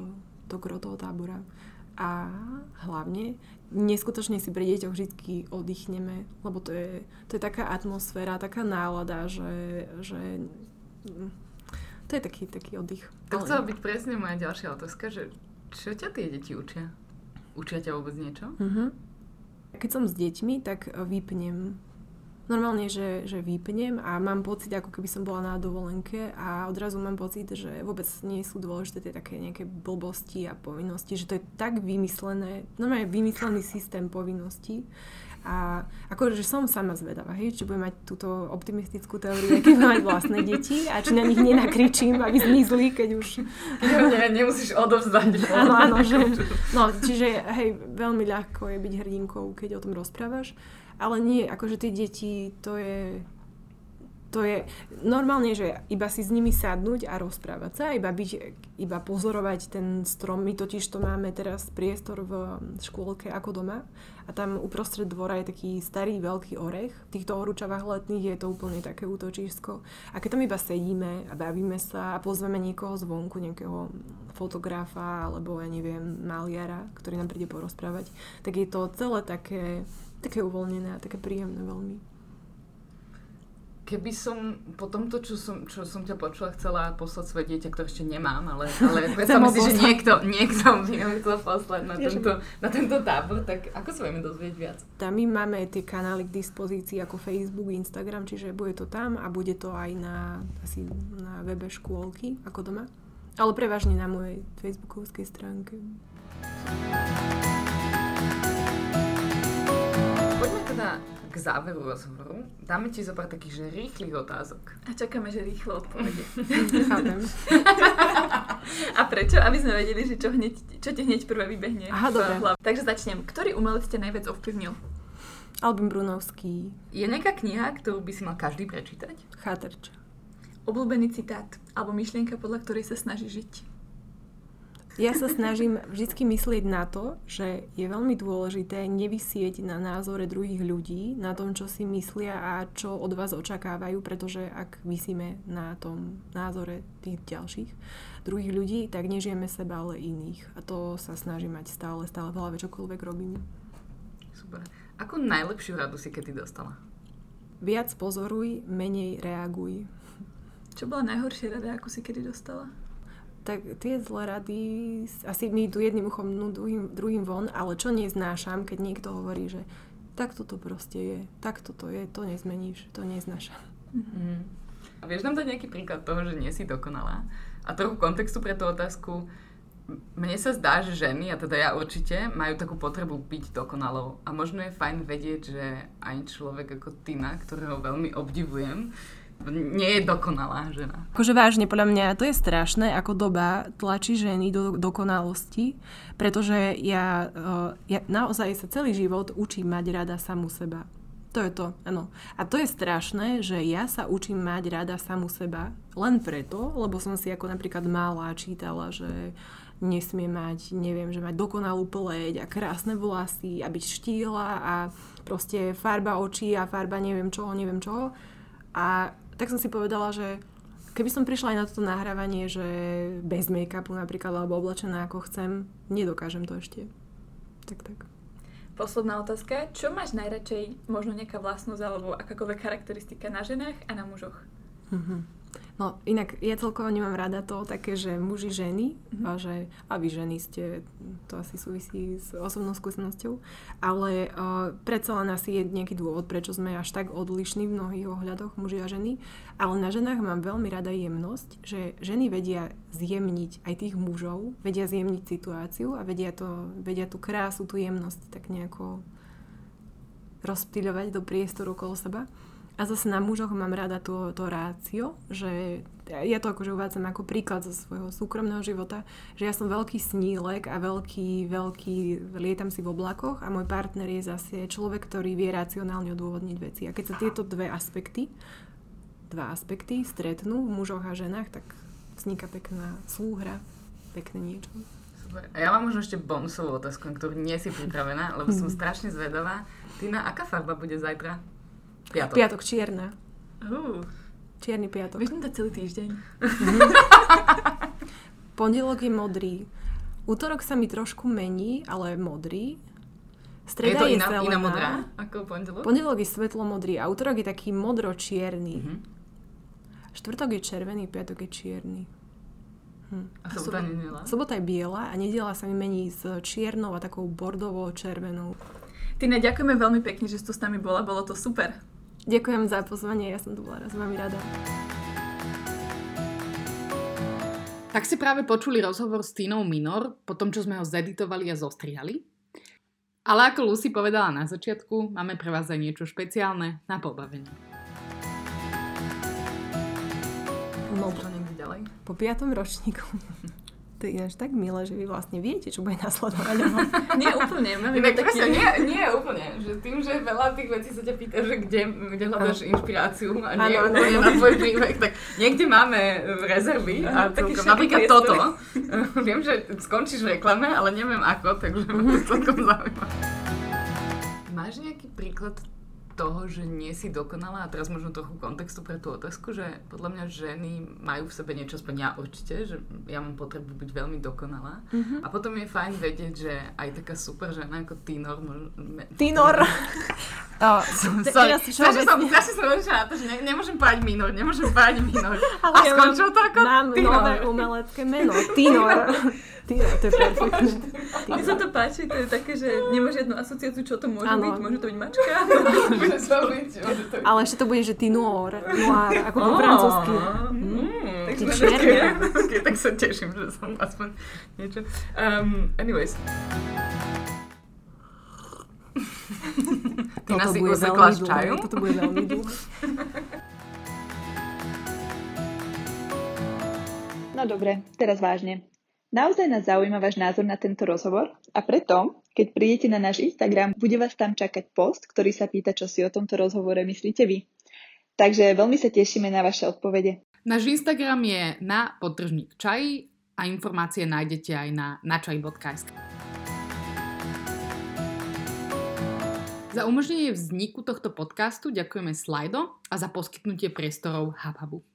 to gro toho tábora. A hlavne neskutočne si pri deťoch vždy oddychneme, lebo to je, to je taká atmosféra, taká nálada, že, že mm, to je taký, taký oddych. To chcela byť presne moja ďalšia otázka, že čo ťa tie deti učia? Učia ťa vôbec niečo? Uh-huh. Keď som s deťmi, tak vypnem normálne, že, že vypnem a mám pocit, ako keby som bola na dovolenke a odrazu mám pocit, že vôbec nie sú dôležité tie také nejaké blbosti a povinnosti, že to je tak vymyslené, normálne vymyslený systém povinností. A akože som sama zvedavá, hej, či budem mať túto optimistickú teóriu, keď budem mať vlastné deti a či na nich nenakričím, aby zmizli, keď už... Nie, nemusíš odovzdať. Áno, áno, že... No, čiže hej, veľmi ľahko je byť hrdinkou, keď o tom rozprávaš. Ale nie, akože tie deti, to je, to je normálne, že iba si s nimi sadnúť a rozprávať sa, iba byť, iba pozorovať ten strom. My totiž to máme teraz priestor v škôlke ako doma a tam uprostred dvora je taký starý veľký orech. V týchto horúčavách letných je to úplne také útočisko. A keď tam iba sedíme a bavíme sa a pozveme niekoho zvonku, nejakého fotografa alebo ja neviem, maliara, ktorý nám príde porozprávať, tak je to celé také také uvoľnené a také príjemné veľmi. Keby som po tomto, čo som, čo som ťa počula, chcela poslať svoje dieťa, ktoré ešte nemám, ale, [laughs] ale predstav si, že niekto, niekto by ho chcel poslať na tento, na tento tábor, tak ako sa vieme dozvieť viac? Tam my máme tie kanály k dispozícii ako Facebook, Instagram, čiže bude to tam a bude to aj na, asi na webe škôlky, ako doma. Ale prevažne na mojej facebookovskej stránke teda k záveru rozhovoru dáme ti zo pár takých že rýchlych otázok. A čakáme, že rýchlo odpovede. Chápem. A prečo? Aby sme vedeli, že čo, hneď, čo ti hneď prvé vybehne. Aha, dobre. Takže začnem. Ktorý umelec ťa najviac ovplyvnil? Albin Brunovský. Je nejaká kniha, ktorú by si mal každý prečítať? Cháterča. Obľúbený citát alebo myšlienka, podľa ktorej sa snaží žiť? Ja sa snažím vždy myslieť na to, že je veľmi dôležité nevysieť na názore druhých ľudí, na tom, čo si myslia a čo od vás očakávajú, pretože ak vysíme na tom názore tých ďalších druhých ľudí, tak nežijeme seba, ale iných. A to sa snažím mať stále, stále v hlave, čokoľvek robím. Super. Akú najlepšiu radu si kedy dostala? Viac pozoruj, menej reaguj. Čo bola najhoršia rada, ako si kedy dostala? Tak tie zlé rady asi mi idú jedným uchom, no druhým, druhým von, ale čo neznášam, keď niekto hovorí, že takto to proste je, takto to je, to nezmeníš, to neznášam. Mm-hmm. A vieš nám dať nejaký príklad toho, že nie si dokonalá? A trochu kontextu pre tú otázku, mne sa zdá, že ženy, a teda ja určite, majú takú potrebu byť dokonalou. A možno je fajn vedieť, že aj človek ako Tina, ktorého veľmi obdivujem, nie je dokonalá žena. Akože vážne, podľa mňa to je strašné, ako doba tlačí ženy do dokonalosti, pretože ja, uh, ja naozaj sa celý život učím mať rada samu seba. To je to, áno. A to je strašné, že ja sa učím mať rada samu seba len preto, lebo som si ako napríklad malá čítala, že nesmie mať, neviem, že mať dokonalú pleť a krásne vlasy a byť štíla a proste farba očí a farba neviem čoho, neviem čoho. A tak som si povedala, že keby som prišla aj na toto nahrávanie, že bez make-upu napríklad, alebo oblečená ako chcem, nedokážem to ešte. Tak, tak. Posledná otázka. Čo máš najradšej, možno nejaká vlastnosť alebo akákoľvek charakteristika na ženách a na mužoch? Mm-hmm. No inak ja celkovo nemám rada to také, že muži ženy mm-hmm. a že a vy ženy ste, to asi súvisí s osobnou skúsenosťou, ale uh, predsa len asi je nejaký dôvod, prečo sme až tak odlišní v mnohých ohľadoch, muži a ženy, ale na ženách mám veľmi rada jemnosť, že ženy vedia zjemniť aj tých mužov, vedia zjemniť situáciu a vedia, to, vedia tú krásu, tú jemnosť tak nejako rozptýľovať do priestoru okolo seba. A zase na mužoch mám rada to, to rácio, že ja to akože uvádzam ako príklad zo svojho súkromného života, že ja som veľký snílek a veľký, veľký, lietam si v oblakoch a môj partner je zase človek, ktorý vie racionálne odôvodniť veci. A keď sa tieto dve aspekty, dva aspekty stretnú v mužoch a ženách, tak vzniká pekná súhra, pekné niečo. Super. A ja mám možno ešte bonusovú otázku, ktorú nie si pripravená, lebo som [laughs] strašne zvedavá. Tina, aká farba bude zajtra? Piatok. Piatok čierna. Uh. Čierny piatok. Vieš to celý týždeň. [laughs] Pondelok je modrý. Útorok sa mi trošku mení, ale modrý. Streda je to je iná, zelená. iná modrá ako pondelok? Pondelok je svetlo modrý a útorok je taký modro-čierny. Uh-huh. Štvrtok je červený, piatok je čierny. Hm. A sobota nie Sobota je biela a nedela sa mi mení s čiernou a takou bordovo červenou Tina, ďakujeme veľmi pekne, že si tu s nami bola, bolo to super. Ďakujem za pozvanie, ja som tu bola raz veľmi rada. Tak si práve počuli rozhovor s Tínou Minor, po tom, čo sme ho zeditovali a zostrihali. Ale ako Lucy povedala na začiatku, máme pre vás aj niečo špeciálne na pobavenie. No, to ďalej. Po piatom ročníku [laughs] to je ináč tak milé, že vy vlastne viete, čo bude nasledovať. [laughs] nie úplne. Máme Inak taký... nie, nie úplne. Že tým, že veľa tých vecí sa ťa pýta, že kde, kde hľadaš inšpiráciu a nie ano, úplne na tvoj príbeh, tak niekde máme rezervy a celkom, napríklad toto. [laughs] Viem, že skončíš v reklame, ale neviem ako, takže ma to [laughs] celkom zaujíma. Máš nejaký príklad toho, že nie si dokonalá, a teraz možno trochu kontextu pre tú otázku, že podľa mňa ženy majú v sebe niečo, aspoň ja určite, že ja mám potrebu byť veľmi dokonalá. Mm-hmm. A potom je fajn vedieť, že aj taká super žena ako Tinor... Môže... Tinor! [laughs] oh, strašne som, strašne som to, že ne, nemôžem povedať minor, nemôžem povedať minor. [laughs] Ale a ja skončilo to ako Mám Tinor. nové umelecké meno, Tinor. [laughs] Ty, to je perfektné. Mne sa to páči, to je také, že nemá žiadnu asociáciu, čo to môže ano. byť. Môže to byť mačka. [laughs] Ale ešte to bude, že ty noir, noir ako po francúzsky. Mm, tak sa teším, že som aspoň niečo. Um, anyways. Ty nás si usekla z čaju? Toto bude veľmi dlhé. No dobre, teraz vážne. Naozaj nás zaujíma váš názor na tento rozhovor a preto, keď prídete na náš Instagram, bude vás tam čakať post, ktorý sa pýta, čo si o tomto rozhovore myslíte vy. Takže veľmi sa tešíme na vaše odpovede. Náš Instagram je na podtržník čaji a informácie nájdete aj na načaj.sk. Za umožnenie vzniku tohto podcastu ďakujeme Slido a za poskytnutie priestorov HubHubu.